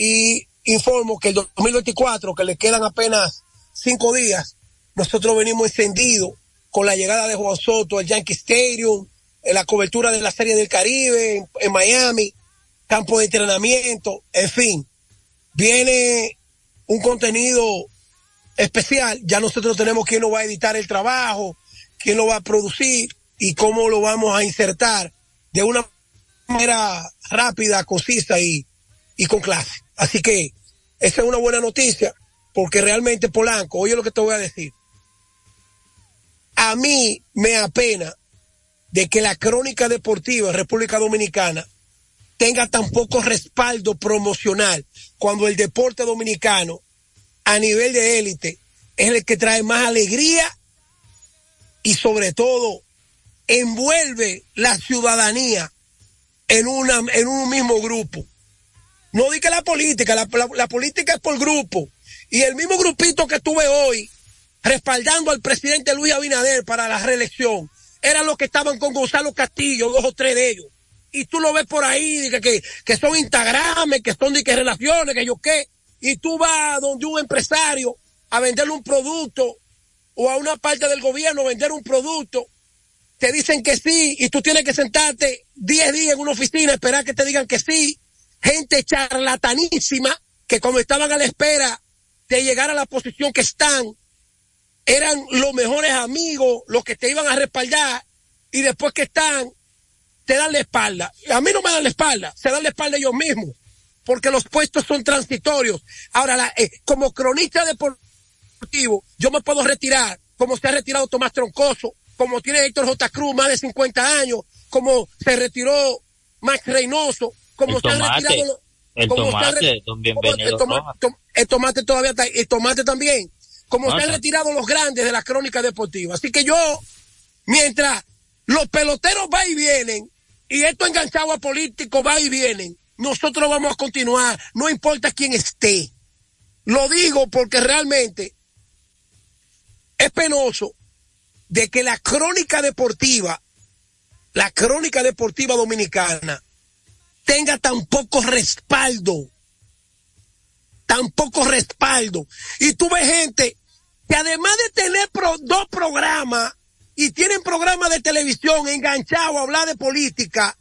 y informo que el 2024, que le quedan apenas cinco días, nosotros venimos encendidos con la llegada de Juan Soto al Yankee Stadium, la cobertura de la Serie del Caribe en, Miami, campo de entrenamiento, en fin, viene un contenido especial, ya nosotros tenemos quién lo va a editar el trabajo, quién lo va a producir y cómo lo vamos a insertar de una manera rápida, concisa y, y con clase. Así que esa es una buena noticia, porque realmente Polanco, oye lo que te voy a decir. A mí me apena de que la crónica deportiva República Dominicana tenga tan poco respaldo promocional cuando el deporte dominicano a nivel de élite es el que trae más alegría y sobre todo envuelve la ciudadanía en una en un mismo grupo. No di que la política, la, política es por grupo. Y el mismo grupito que tuve hoy respaldando al presidente Luis Abinader para la reelección eran los que estaban con Gonzalo Castillo, dos o tres de ellos. Y tú lo ves por ahí, que, que, que son Instagram, que son de que relaciones, que yo qué. Y tú vas donde un empresario a venderle un producto o a una parte del gobierno a vender un producto, te dicen que sí y tú tienes que sentarte 10 días en una oficina, esperar que te digan que sí. Gente charlatanísima que como estaban a la espera de llegar a la posición que están, eran los mejores amigos, los que te iban a respaldar y después que están, te dan la espalda. A mí no me dan la espalda, se dan la espalda ellos mismos, porque los puestos son transitorios. Ahora, la, eh, como cronista deportivo, yo me puedo retirar, como se ha retirado Tomás Troncoso, como tiene Héctor J. Cruz, más de 50 años, como se retiró Max Reynoso, como El han tomate, retirado... el tomate, don Bienvenido el, tom- tomate todavía está, el tomate también. Como No, se han retirado los grandes de la crónica deportiva. Así que yo, mientras los peloteros va y vienen, y esto enganchado a políticos va y vienen, nosotros vamos a continuar, no importa quién esté. Lo digo porque realmente es penoso de que la crónica deportiva, la crónica deportiva dominicana, tenga tan poco respaldo tan poco respaldo. Y tú ves gente que además de tener dos programas y tienen programas de televisión enganchados a hablar de política,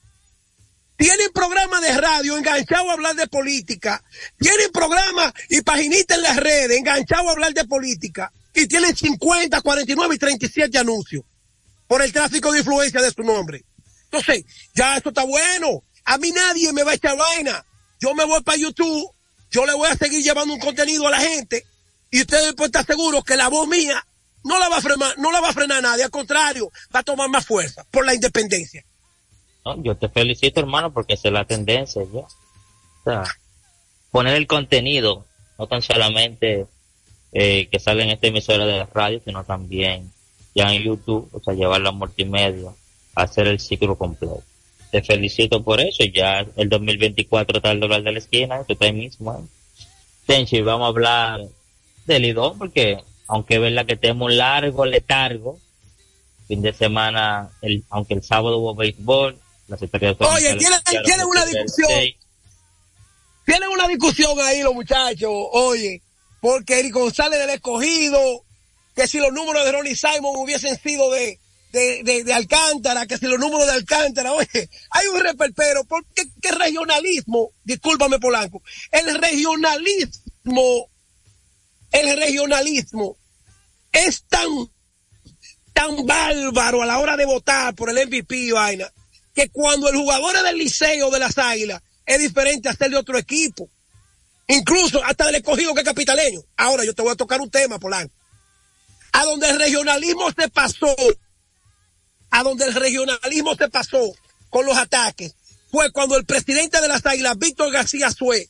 tienen programas de radio enganchados a hablar de política, tienen programas y paginitas en las redes enganchados a hablar de política y tienen 50, 49 y 37 anuncios por el tráfico de influencia de su nombre. Entonces, ya esto está bueno. A mí nadie me va a echar vaina. Yo me voy para YouTube, yo le voy a seguir llevando un contenido a la gente y ustedes pueden estar seguros que la voz mía no la va a frenar, no la va a frenar nadie, al contrario, va a tomar más fuerza por la independencia. No, yo te felicito, hermano, porque esa es la tendencia ya. O sea, poner el contenido, no tan solamente eh, que sale en esta emisora de radio, sino también ya en YouTube, o sea, llevarlo a multimedia, hacer el ciclo completo. Te felicito por eso, ya el 2024 está el dólar de la esquina, esto está ahí mismo. ¿eh? Tenchi, vamos a hablar del Lidón, porque aunque es verdad que tenemos un largo letargo, fin de semana, el, aunque el sábado hubo béisbol, las estrellas Oye, tienen, tienen una discusión. Tienen una discusión ahí los muchachos, oye, porque Eric González del escogido, que si los números de Ronnie Simon hubiesen sido de, de, de, de Alcántara, que si los números de Alcántara, oye, hay un reperpero, porque qué regionalismo, discúlpame Polanco, el regionalismo, el regionalismo es tan, tan bárbaro a la hora de votar por el MVP y vaina, que cuando el jugador es del liceo de las águilas, es diferente a ser de otro equipo. Incluso hasta del escogido que es capitaleño. Ahora yo te voy a tocar un tema, Polanco. A donde el regionalismo se pasó, a donde el regionalismo se pasó con los ataques, fue cuando el presidente de las águilas, Víctor García Sue,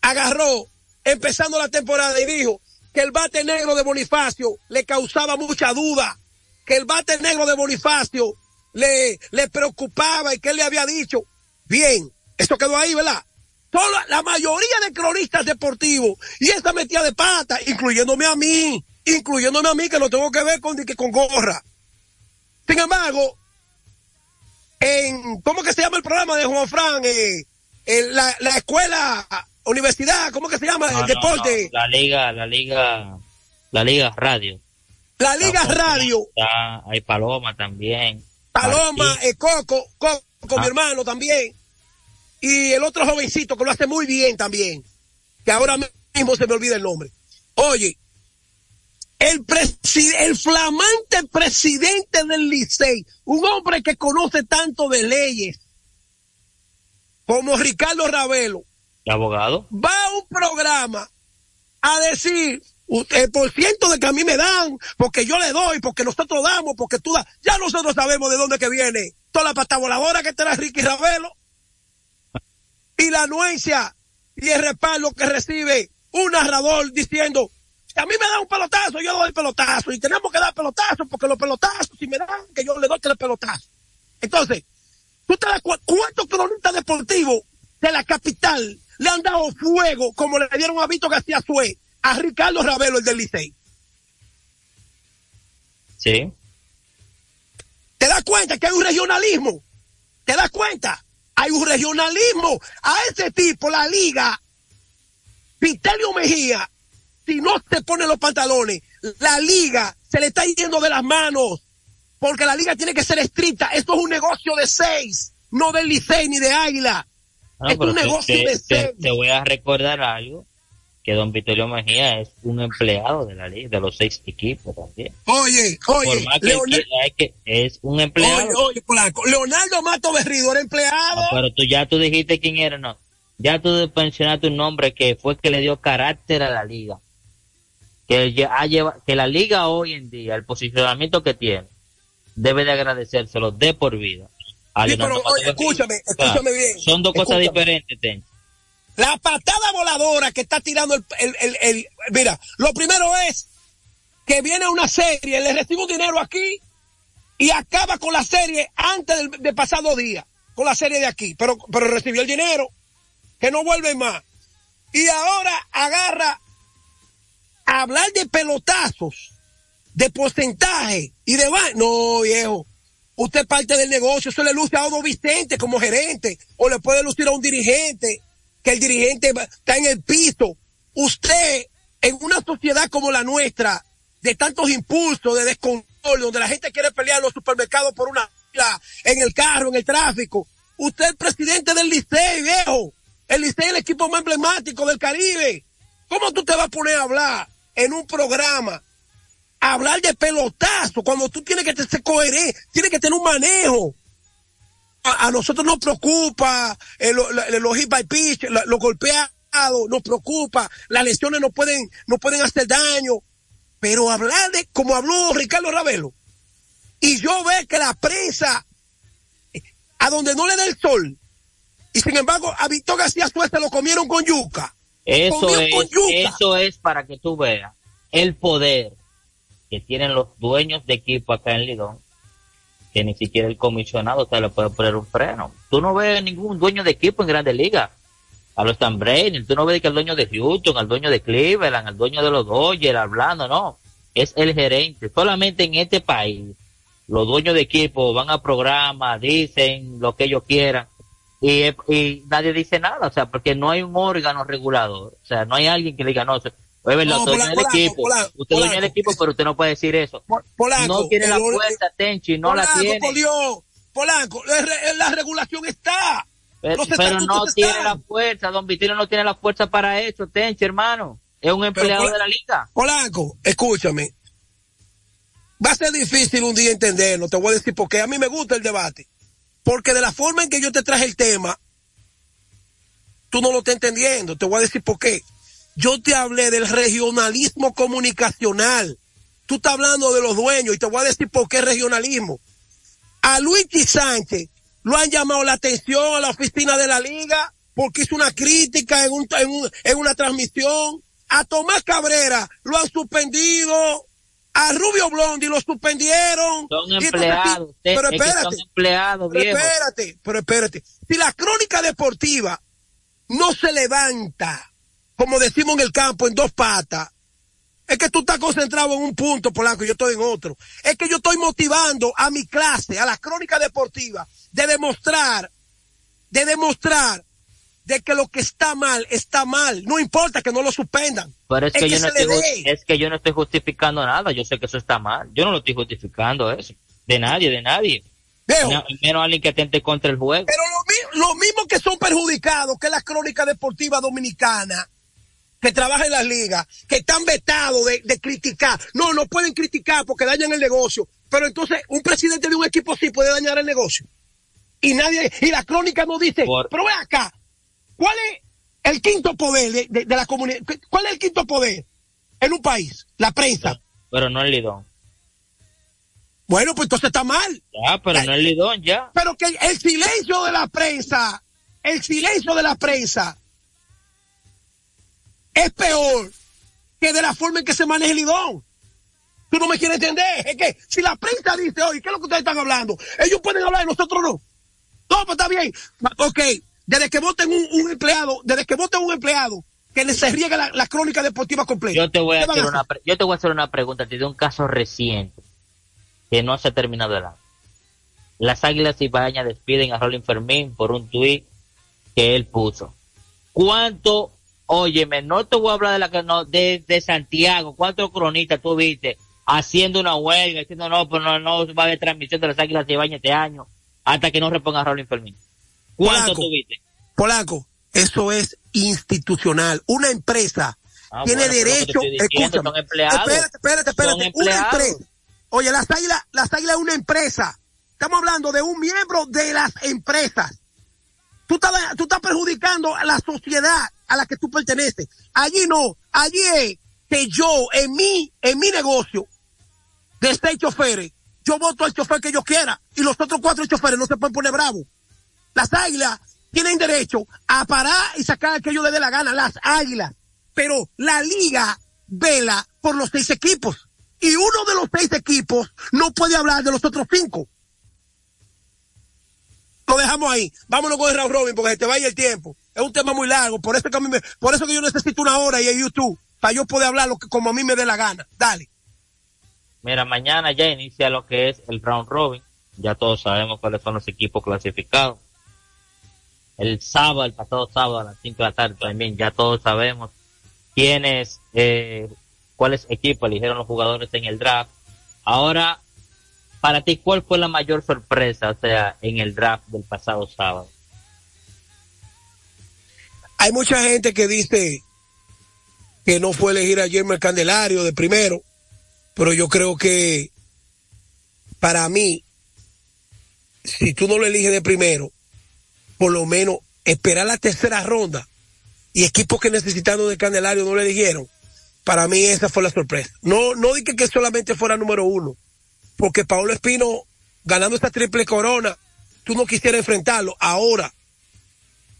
agarró, empezando la temporada, y dijo que el bate negro de Bonifacio le causaba mucha duda, que el bate negro de Bonifacio le, le preocupaba y que él le había dicho, bien, esto quedó ahí, ¿verdad? Toda, la mayoría de cronistas deportivos y esta metida de pata, incluyéndome a mí, incluyéndome a mí que no tengo que ver con, con gorra. Sin embargo, en, ¿cómo que se llama el programa de Juan Fran? Eh, en la, la escuela, universidad, ¿cómo que se llama? No, el no, deporte. no, La liga, la liga, la liga radio. La Liga Radio. está- hay Paloma también. Paloma, eh, Coco, Coco, Ah. mi hermano también. Y el otro jovencito que lo hace muy bien también. Que ahora mismo se me olvida el nombre. Oye, el, el flamante presidente del Licey, un hombre que conoce tanto de leyes, como Ricardo Ravelo, ¿El abogado? va a un programa a decir "U- el por ciento de que a mí me dan, porque yo le doy, porque nosotros damos, porque tú das. Ya nosotros sabemos de dónde que viene toda la pata voladora que da Ricky Ravelo. Y la anuencia y el respaldo que recibe un narrador diciendo, a mí me da un pelotazo, yo doy pelotazo. Y tenemos que dar pelotazo, porque los pelotazos, si me dan, que yo le doy tres pelotazos. Entonces, ¿tú te das cu- cuántos cronistas deportivos de la capital le han dado fuego como le dieron a Vito García Sue a Ricardo Ravelo, el del Licey? Sí. Te das cuenta que hay un regionalismo? ¿Te das cuenta? Hay un regionalismo. A ese tipo, la liga, Vitelio Mejía, si no se pone los pantalones, la liga se le está yendo de las manos. Porque la liga tiene que ser estricta. Esto es un negocio de seis, no del Licey ni de Águila. No, es un te- negocio te, de seis. te voy a recordar algo, que don Vitorio Mejía es un empleado de la liga, de los seis equipos también. Oye, Por oye, más que Leonel- quiera, es, que es un empleado. oye, oye, Leonardo Mato Berrido era empleado. Ah, pero tú ya tú dijiste quién era, no. Ya tú mencionaste un nombre que fue el que le dio carácter a la liga. Que, ya ha lleva- que la liga hoy en día, el posicionamiento que tiene, debe de agradecérselo de por vida. Sí, pero, oye, escúchame, escúchame bien. Son dos cosas diferentes, Ten. La patada voladora que está tirando el, el, el, el- mira, lo primero es que viene una serie, le recibo dinero aquí y acaba con la serie antes del, del pasado día, con la serie de aquí, pero, pero recibió el dinero, que no vuelve más. Y ahora agarra hablar de pelotazos, de porcentaje y de No, viejo. Usted parte del negocio, eso le luce a Odo Vicente como gerente, o le puede lucir a un dirigente, que el dirigente está en el piso. Usted, en una sociedad como la nuestra, de tantos impulsos, de descontrol, donde la gente quiere pelear en los supermercados por una fila, en el carro, en el tráfico, usted es presidente del Licey, viejo. El Licey es el equipo más emblemático del Caribe. ¿Cómo tú te vas a poner a hablar en un programa hablar de pelotazo cuando tú tienes que ser coherente, tienes que tener un manejo. A, nosotros nos preocupa eh, los hit by pitch, los golpeados, nos preocupa, las lesiones no pueden, no pueden hacer daño. Pero hablar de, como habló Ricardo Ravelo, y yo ver que la prensa, eh, a donde no le da el sol, y sin embargo a Víctor García Suárez lo comieron con yuca. Eso es, eso es para que tú veas el poder que tienen los dueños de equipo acá en Lidón, que ni siquiera el comisionado te le puede poner un freno. Tú no ves ningún dueño de equipo en Grandes Ligas. A los Stan Brain, tú no ves que el dueño de Houston, al dueño de Cleveland, al dueño de los Dodgers hablando, no. Es el gerente. Solamente en este país, los dueños de equipo van a programas, dicen lo que ellos quieran y, y nadie dice nada, o sea, porque no hay un órgano regulador, o sea, no hay alguien que diga, no, es verdad, No, usted Polanco, del equipo, Polanco, usted es dueño del Polanco. equipo, pero usted no puede decir eso. Polanco, no tiene la el fuerza, Tenchi, no la Polanco, tiene, Dios, Polanco, la, re- la regulación está. pero, no están. tiene la fuerza, don Vitino no tiene la fuerza para eso, Tenchi, hermano, es un empleado de la liga. Polanco, escúchame. Va a ser difícil un día entenderlo, te voy a decir por qué. A mí me gusta el debate. Porque de la forma en que yo te traje el tema, tú no lo estás entendiendo. Te voy a decir por qué. Yo te hablé del regionalismo comunicacional. Tú estás hablando de los dueños y te voy a decir por qué regionalismo. A Luigi Sánchez lo han llamado la atención a la oficina de la liga porque hizo una crítica en, un, en, un- en una transmisión. A Tomás Cabrera lo han suspendido. A Rubio Blondi lo suspendieron. Son entonces, empleados, pero espérate. son empleados, Pero espérate, pero espérate. Si la crónica deportiva no se levanta, como decimos en el campo, en dos patas, es que tú estás concentrado en un punto, Polanco, y yo estoy en otro. Es que yo estoy motivando a mi clase, a la crónica deportiva, de demostrar, de demostrar de que lo que está mal, está mal. No importa que no lo suspendan. Pero es, que, yo no estoy, es que yo no estoy justificando nada, yo sé que eso está mal, yo no lo estoy justificando eso, de nadie, de nadie. Veo. No, menos alguien que atente contra el juego. Pero lo, mi- lo mismo que son perjudicados, que es la crónica deportiva dominicana, que trabaja en las ligas, que están vetados de, de criticar. No, no pueden criticar porque dañan el negocio. Pero entonces un presidente de un equipo sí puede dañar el negocio. Y nadie, y la crónica no dice, pero ve acá, ¿cuál es el quinto poder de, de- de la comunidad? ¿Cuál es el quinto poder en un país? La prensa. Pero no el Lidón. Bueno, pues entonces está mal. Ya, pero no el Lidón, ya. Pero que el silencio de la prensa, el silencio de la prensa es peor que de la forma en que se maneja el lidón. Tú no me quieres entender. Es que si la prensa dice, oye, ¿qué es lo que ustedes están hablando? Ellos pueden hablar y nosotros no. No, pues está bien. Ok, desde que voten un, un empleado, desde que voten un empleado, que se riegue la, la crónica deportiva completa. Yo te voy a ¿Qué van hacer a una, pre- yo te voy a hacer una pregunta, te de un caso reciente que no se ha terminado el año. las Águilas Ibañas despiden a Rolling Fermín por un tuit que él puso. ¿Cuánto, óyeme, no te voy a hablar de la que no, de, de Santiago, cuántos cronistas tú viste haciendo una huelga, diciendo no, pero no, no va a haber transmisión de las Águilas Ibañas este año, hasta que no reponga a Rolling Fermín? ¿Cuánto Polaco, tú viste? Polaco, eso es institucional. Una empresa Ah, tiene bueno, derecho, escúchame, espérate, espérate, espérate, una empresa. Oye, las águilas, las águilas es una empresa. Estamos hablando de un miembro de las empresas. Tú estás, tú estás perjudicando a la sociedad a la que tú perteneces. Allí no, allí es que yo, en mi, en mi negocio, de seis choferes, yo voto al chofer que yo quiera y los otros cuatro choferes no se pueden poner bravos. Las águilas tienen derecho a parar y sacar que ellos les dé la gana, las águilas. Pero la liga vela por los seis equipos. Y uno de los seis equipos no puede hablar de los otros cinco. Lo dejamos ahí. Vámonos con el round robin porque se te vaya el tiempo. Es un tema muy largo. Por eso que a me, por eso que yo necesito una hora y en YouTube para yo poder hablar lo que como a mí me dé la gana. Dale. Mira, mañana ya inicia lo que es el round robin. Ya todos sabemos cuáles son los equipos clasificados. El sábado, el pasado sábado a las 5 de la tarde también, ya todos sabemos quiénes, eh, cuáles equipos eligieron los jugadores en el draft. Ahora, para ti, ¿cuál fue la mayor sorpresa, o sea, en el draft del pasado sábado? Hay mucha gente que dice que no fue elegir a Jeremy Candelario de primero, pero yo creo que para mí, si tú no lo eliges de primero, por lo menos esperar la tercera ronda y equipos que necesitaron de Candelario no le eligieron, para mí esa fue la sorpresa. No, no dije que solamente fuera número uno, porque Paolo Espino ganando esta triple corona, tú no quisieras enfrentarlo. Ahora,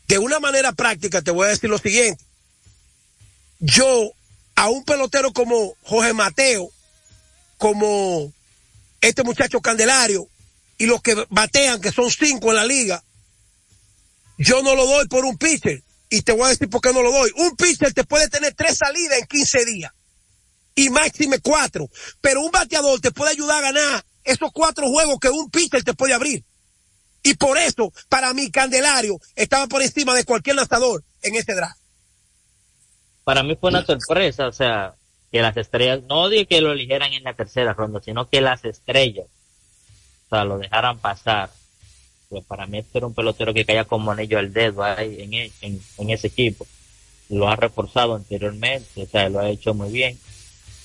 de una manera práctica, te voy a decir lo siguiente. Yo, a un pelotero como Jorge Mateo, como este muchacho Candelario, y los que batean, que son cinco en la liga, yo no lo doy por un pitcher. Y te voy a decir por qué no lo doy. Un pitcher te puede tener tres salidas en 15 días. Y máxime cuatro. Pero un bateador te puede ayudar a ganar esos cuatro juegos que un pitcher te puede abrir. Y por eso, para mí, Candelario estaba por encima de cualquier lanzador en ese draft. Para mí fue una sorpresa, o sea, que las estrellas, no di que lo eligieran en la tercera ronda, sino que las estrellas, o sea, lo dejaran pasar. Pues para mí este era un pelotero que caía como anillo al dedo ahí en, e- en, en ese equipo. Lo ha reforzado anteriormente, o sea, lo ha hecho muy bien.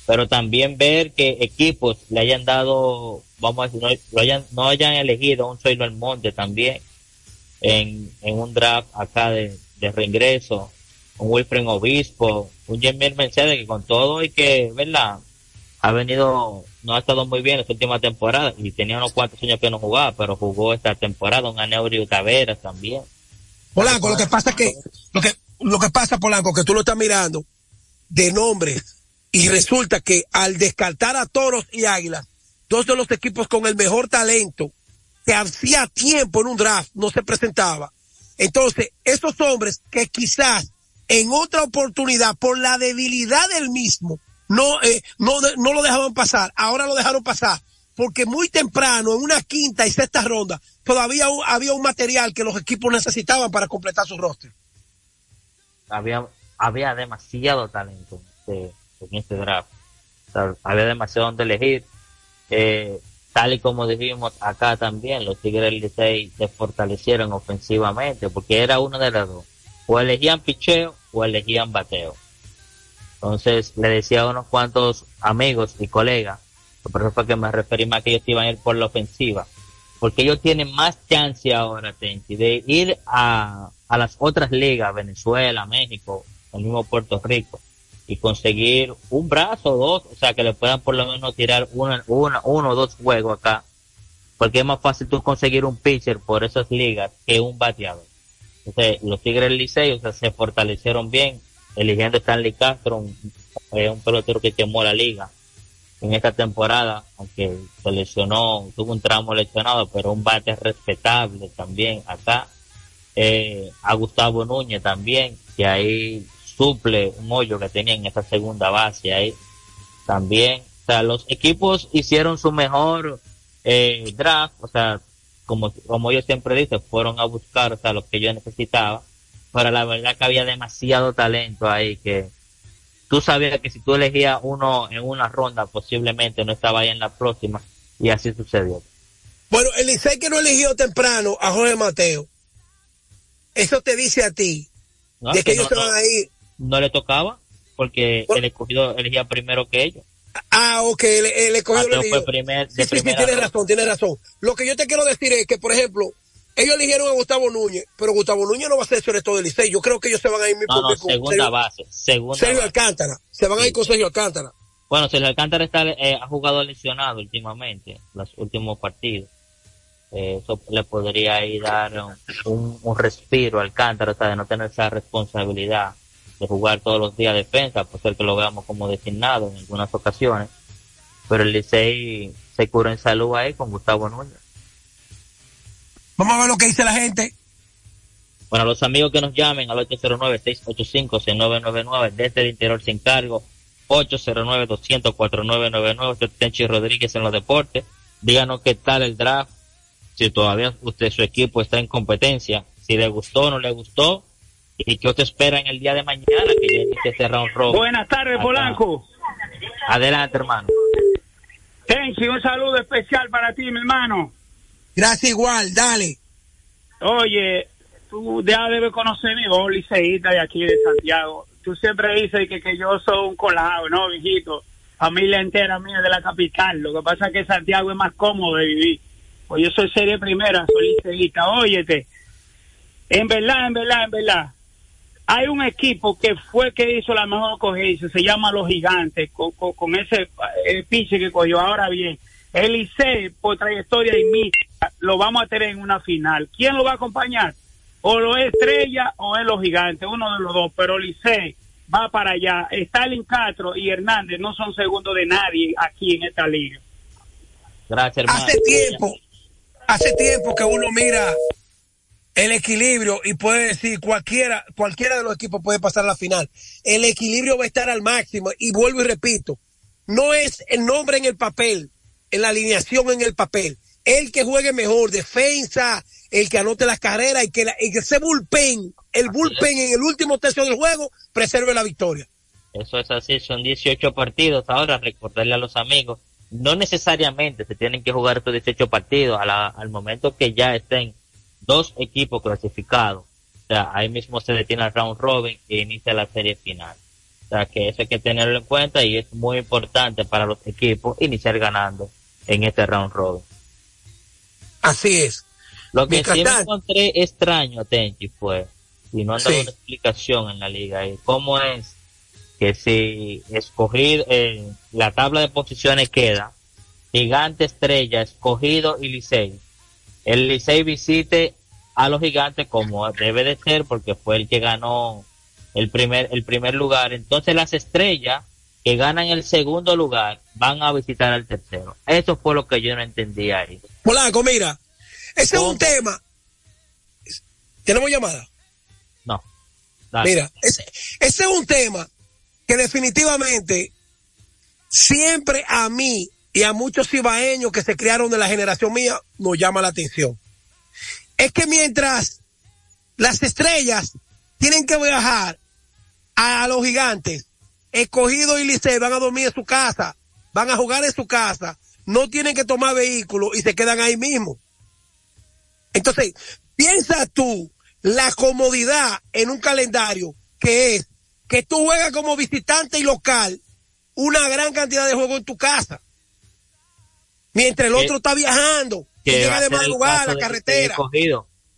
Pero también ver que equipos le hayan dado, vamos a decir, no, lo hayan, no hayan elegido un Soylo Almonte también en, en un draft acá de, de reingreso, un Wilfred Obispo, un Jemir Mercedes que con todo y que, ¿verdad? Ha venido, no ha estado muy bien esta última temporada y tenía unos cuantos años que no jugaba, pero jugó esta temporada, un Aneurio Taveras también. Polanco, lo que pasa que, lo que, lo que pasa, Polanco, que tú lo estás mirando de nombres y resulta que al descartar a Toros y Águilas, dos de los equipos con el mejor talento que hacía tiempo en un draft no se presentaba. Entonces, esos hombres que quizás en otra oportunidad, por la debilidad del mismo, no, eh, no, no lo dejaban pasar, ahora lo dejaron pasar, porque muy temprano, en una quinta y sexta ronda, todavía había un material que los equipos necesitaban para completar su roster. Había, había demasiado talento en este, este draft. Había demasiado donde elegir. Eh, tal y como dijimos acá también, los Tigres del Licey se fortalecieron ofensivamente, porque era uno de los dos. O elegían picheo o elegían bateo. Entonces le decía a unos cuantos amigos y colegas, por eso que me referí más que ellos iban a ir por la ofensiva, porque ellos tienen más chance ahora, Tenchi, de ir a, a las otras ligas, Venezuela, México, el mismo Puerto Rico, y conseguir un brazo o dos, o sea, que le puedan por lo menos tirar una, una, uno o dos juegos acá, porque es más fácil tú conseguir un pitcher por esas ligas que un bateador. Entonces, los Tigres Licey, o sea, se fortalecieron bien, eligiendo Stanley Castro, un, eh, un pelotero que quemó la liga en esta temporada, aunque se lesionó, tuvo un tramo lesionado, pero un bate respetable también acá. Eh, a Gustavo Núñez también, que ahí suple un hoyo que tenía en esa segunda base ahí también. O sea, los equipos hicieron su mejor eh, draft, o sea, como, como yo siempre dice, fueron a buscar, o sea, lo que yo necesitaba, pero la verdad que había demasiado talento ahí que tú sabías que si tú elegías uno en una ronda, posiblemente no estaba ahí en la próxima, y así sucedió. Bueno, el Licey que no eligió temprano a Jorge Mateo, eso te dice a ti, ¿no? de que, Que ellos no, se van no. le tocaba, porque el escogido elegía primero que ellos. Ah, ok, el, el escogido Mateo eligió. fue primer, Sí, sí, tienes razón, tienes razón. Lo que yo te quiero decir es que, por ejemplo, ellos eligieron a Gustavo Núñez, pero Gustavo Núñez no va a ser sobre todo el Licey. Yo creo que ellos se van a ir No, no, con segunda Sergio- base, segunda Sergio base. Alcántara. Se van a ir con Sergio Alcántara. Bueno, Sergio Alcántara está, eh, ha jugado lesionado últimamente, los últimos partidos. Eh, eso le podría ir dar un, un, un respiro a Alcántara, o sea, de no tener esa responsabilidad de jugar todos los días defensa, por ser que lo veamos como designado en algunas ocasiones. Pero el Licey se curó en salud ahí con Gustavo Núñez. Vamos a ver lo que dice la gente. Bueno, los amigos que nos llamen al 809-685-6999 desde el interior sin cargo, 809-200-4999, usted Tenchi Rodríguez en los deportes. Díganos qué tal el draft, si todavía usted, su equipo está en competencia, si le gustó o no le gustó, y qué usted espera en el día de mañana que inicie este round robin. Buenas tardes, Acá. Polanco. Adelante, hermano. Tenchi, un saludo especial para ti, mi hermano. Gracias igual, dale. Oye, tú ya debes conocerme, vos liceísta de aquí de Santiago. Tú siempre dices que, que yo soy un colado, ¿no, viejito? Familia entera mía de la capital. Lo que pasa es que Santiago es más cómodo de vivir. Pues yo soy serie primera, soy liceísta. Óyete, en verdad, en verdad, en verdad, hay un equipo que fue que hizo la mejor cogencia, se llama Los Gigantes, con, con, ese eh, piche que cogió. Ahora bien, el Licey, por trayectoria y mística, lo vamos a tener en una final. ¿Quién lo va a acompañar? O lo es Estrella o es Los Gigantes, uno de los dos, pero Licey va para allá. Stalin Castro y Hernández no son segundos de nadie aquí en esta liga. Gracias, hermano. Hace tiempo, hace tiempo que uno mira el equilibrio y puede decir cualquiera, cualquiera de los equipos puede pasar a la final. El equilibrio va a estar al máximo y vuelvo y repito, no es el nombre en el papel, en la alineación en el papel. El que juegue mejor, defensa, el que anote las carreras y que, la- y que ese bullpen, el bullpen en el último tercio del juego, preserve la victoria. Eso es así, son 18 partidos. Ahora, recordarle a los amigos, no necesariamente se tienen que jugar estos 18 partidos a la- al momento que ya estén dos equipos clasificados. O sea, ahí mismo se detiene el round robin e inicia la serie final. O sea, que eso hay que tenerlo en cuenta y es muy importante para los equipos iniciar ganando en este round robin. Así es. Lo que Mientras sí me tanto- encontré extraño, Tenchi, fue, y no han dado Sí. una explicación en la liga, ahí, cómo es que si escogido, eh, la tabla de posiciones queda, Gigante Estrella, Escogido y Licey. El Licey visite a los gigantes como debe de ser porque fue el que ganó el primer, el primer lugar. Entonces las estrellas que ganan el segundo lugar van a visitar al tercero. Eso fue lo que yo no entendía ahí. Polanco, mira, ese es un tema. ¿Tenemos llamada? No. Dale. Mira, ese, ese es un tema que definitivamente siempre a mí y a muchos cibaeños que se criaron de la generación mía nos llama la atención. Es que mientras las estrellas tienen que viajar a, los gigantes, escogido y Licey van a dormir en su casa, van a jugar en su casa, no tienen que tomar vehículos y se quedan ahí mismo. Entonces, piensa tú la comodidad en un calendario que es que tú juegas como visitante y local una gran cantidad de juegos en tu casa. Mientras el otro está viajando, que llega de madrugada a la carretera.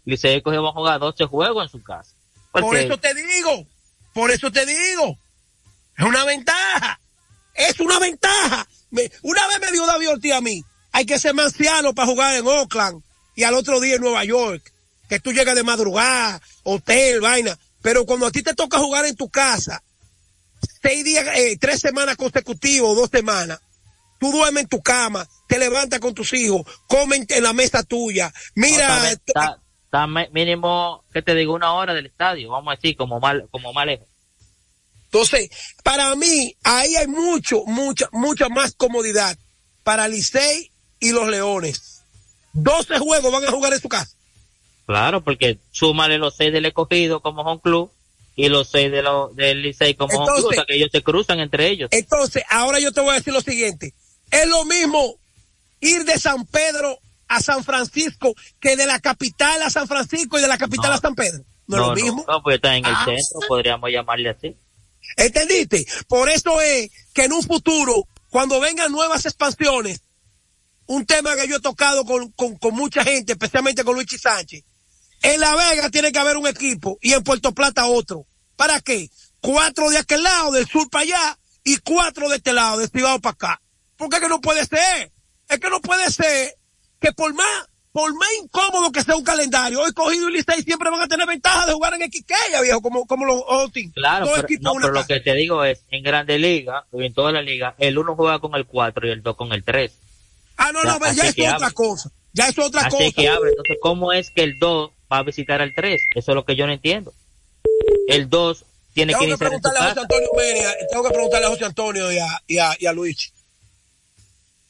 Licey Escogido va a jugar 12 juegos en su casa. Por eso te digo, por eso te digo, es una ventaja, es una ventaja. Me- una vez me dio David Ortiz a mí, hay que ser manciano para jugar en Oakland y al otro día en Nueva York, que tú llegas de madrugada, hotel, vaina, pero cuando a ti te toca jugar en tu casa, seis días, eh, tres semanas consecutivas o dos semanas, tú duermes en tu cama, te levantas con tus hijos, comen en la mesa tuya, mira, está, está mínimo, ¿qué te digo? Una hora del estadio, vamos a decir, como mal, como mal lejos. Entonces, para mí, ahí hay mucho, mucha, mucha más comodidad para Licey y los Leones. 12 juegos van a jugar en su casa. Claro, porque súmale los seis del escogido como home club y los seis de los del Licey como home club, o sea que ellos se cruzan entre ellos. Entonces, ahora yo te voy a decir lo siguiente. Es lo mismo ir de San Pedro a San Francisco que de la capital a San Francisco y de la capital No. a San Pedro. No, es lo mismo. No, pues está en el Ah. centro, podríamos llamarle así. ¿Entendiste? Por eso es que en un futuro, cuando vengan nuevas expansiones, un tema que yo he tocado con, con, con mucha gente, especialmente con Luigi Sánchez, en La Vega tiene que haber un equipo y en Puerto Plata otro. ¿Para qué? Cuatro de aquel lado, del sur para allá, y cuatro de este lado, del privado para acá. Porque es que no puede ser. Es que no puede ser que por más, por más incómodo que sea un calendario, hoy cogido y Licey siempre van a tener ventaja de jugar en Quiqueya, viejo, como, como los Austin. Claro, pero, no, lo que te digo es, en Grande Liga, en toda la liga, el uno juega con el 4 y el 2 con el 3. Ah, no, no, Ya, ya así es otra abre. cosa. Ya es otra Así cosa. que abre. Entonces, ¿cómo es que el 2 va a visitar al 3? Eso es lo que yo no entiendo. El 2 tiene Tengo que que preguntarle a José. Antonio tengo que preguntarle a José Antonio y a, y a, y a Luigi.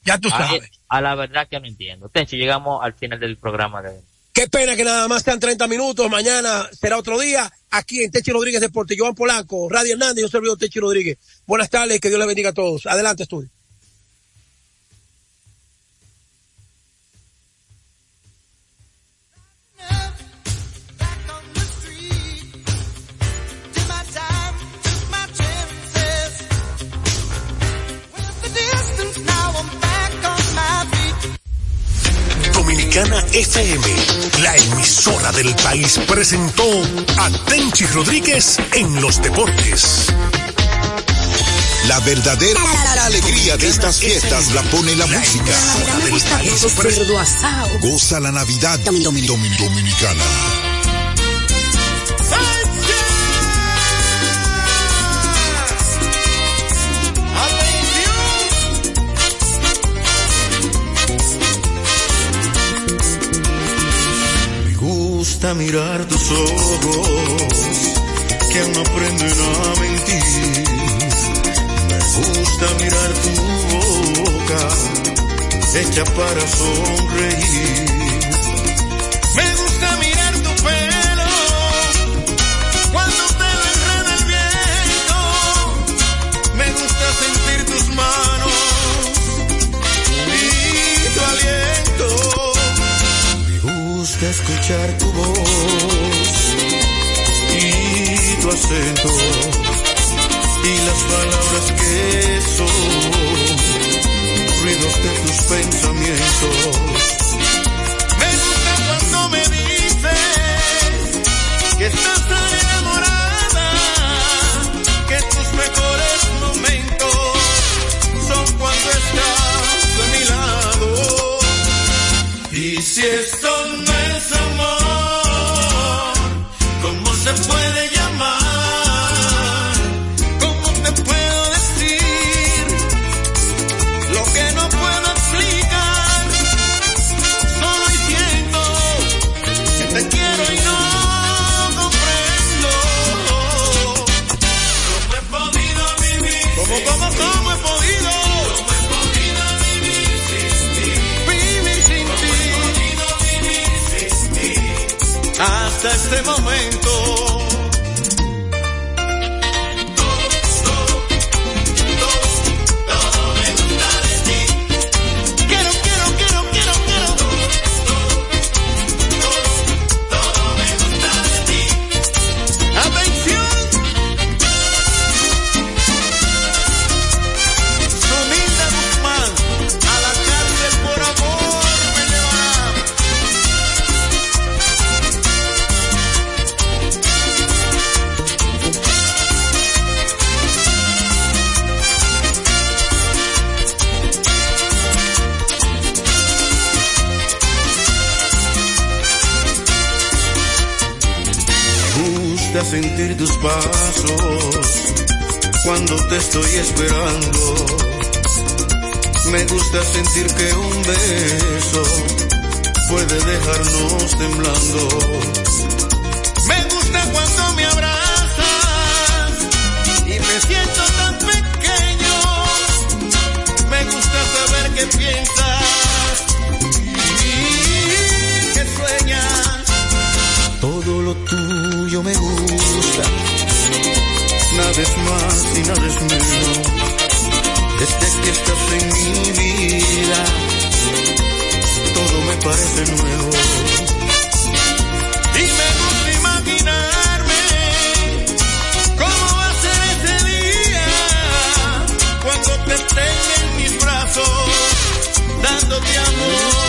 Ya tú A, sabes. a la verdad que no entiendo. Tenchi, llegamos al final del programa de. Qué pena que nada más sean 30 minutos. Mañana será otro día. Aquí en Techi Rodríguez Deporte. Joan Polanco, Radio Hernández, yo servidor Techi Rodríguez. Buenas tardes, que Dios les bendiga a todos. Adelante, estudio. Dominicana FM, la emisora del país, presentó a Tenchi Rodríguez en los deportes. La verdadera alegría de estas fiestas la pone la música. Asado. Goza la Navidad domi- domi- dominicana. Gusta mirar tus ojos que no aprenden a mentir. Me gusta mirar tu boca hecha para sonreír. Me gusta mirar tu pelo escuchar tu voz y tu acento y las palabras que son ruidos de tus pensamientos. Este momento. sentir tus pasos cuando te estoy esperando. Me gusta sentir que un beso puede dejarnos temblando. Me gusta cuando me abrazas y me siento tan pequeño. Me gusta saber qué piensas y qué sueñas. Todo lo tuyo me gusta Nada es más y nada es menos. Desde que estás en mi vida, todo me parece nuevo. Y me gusta imaginarme cómo va a ser ese día cuando te tenga en mis brazos, dándote amor.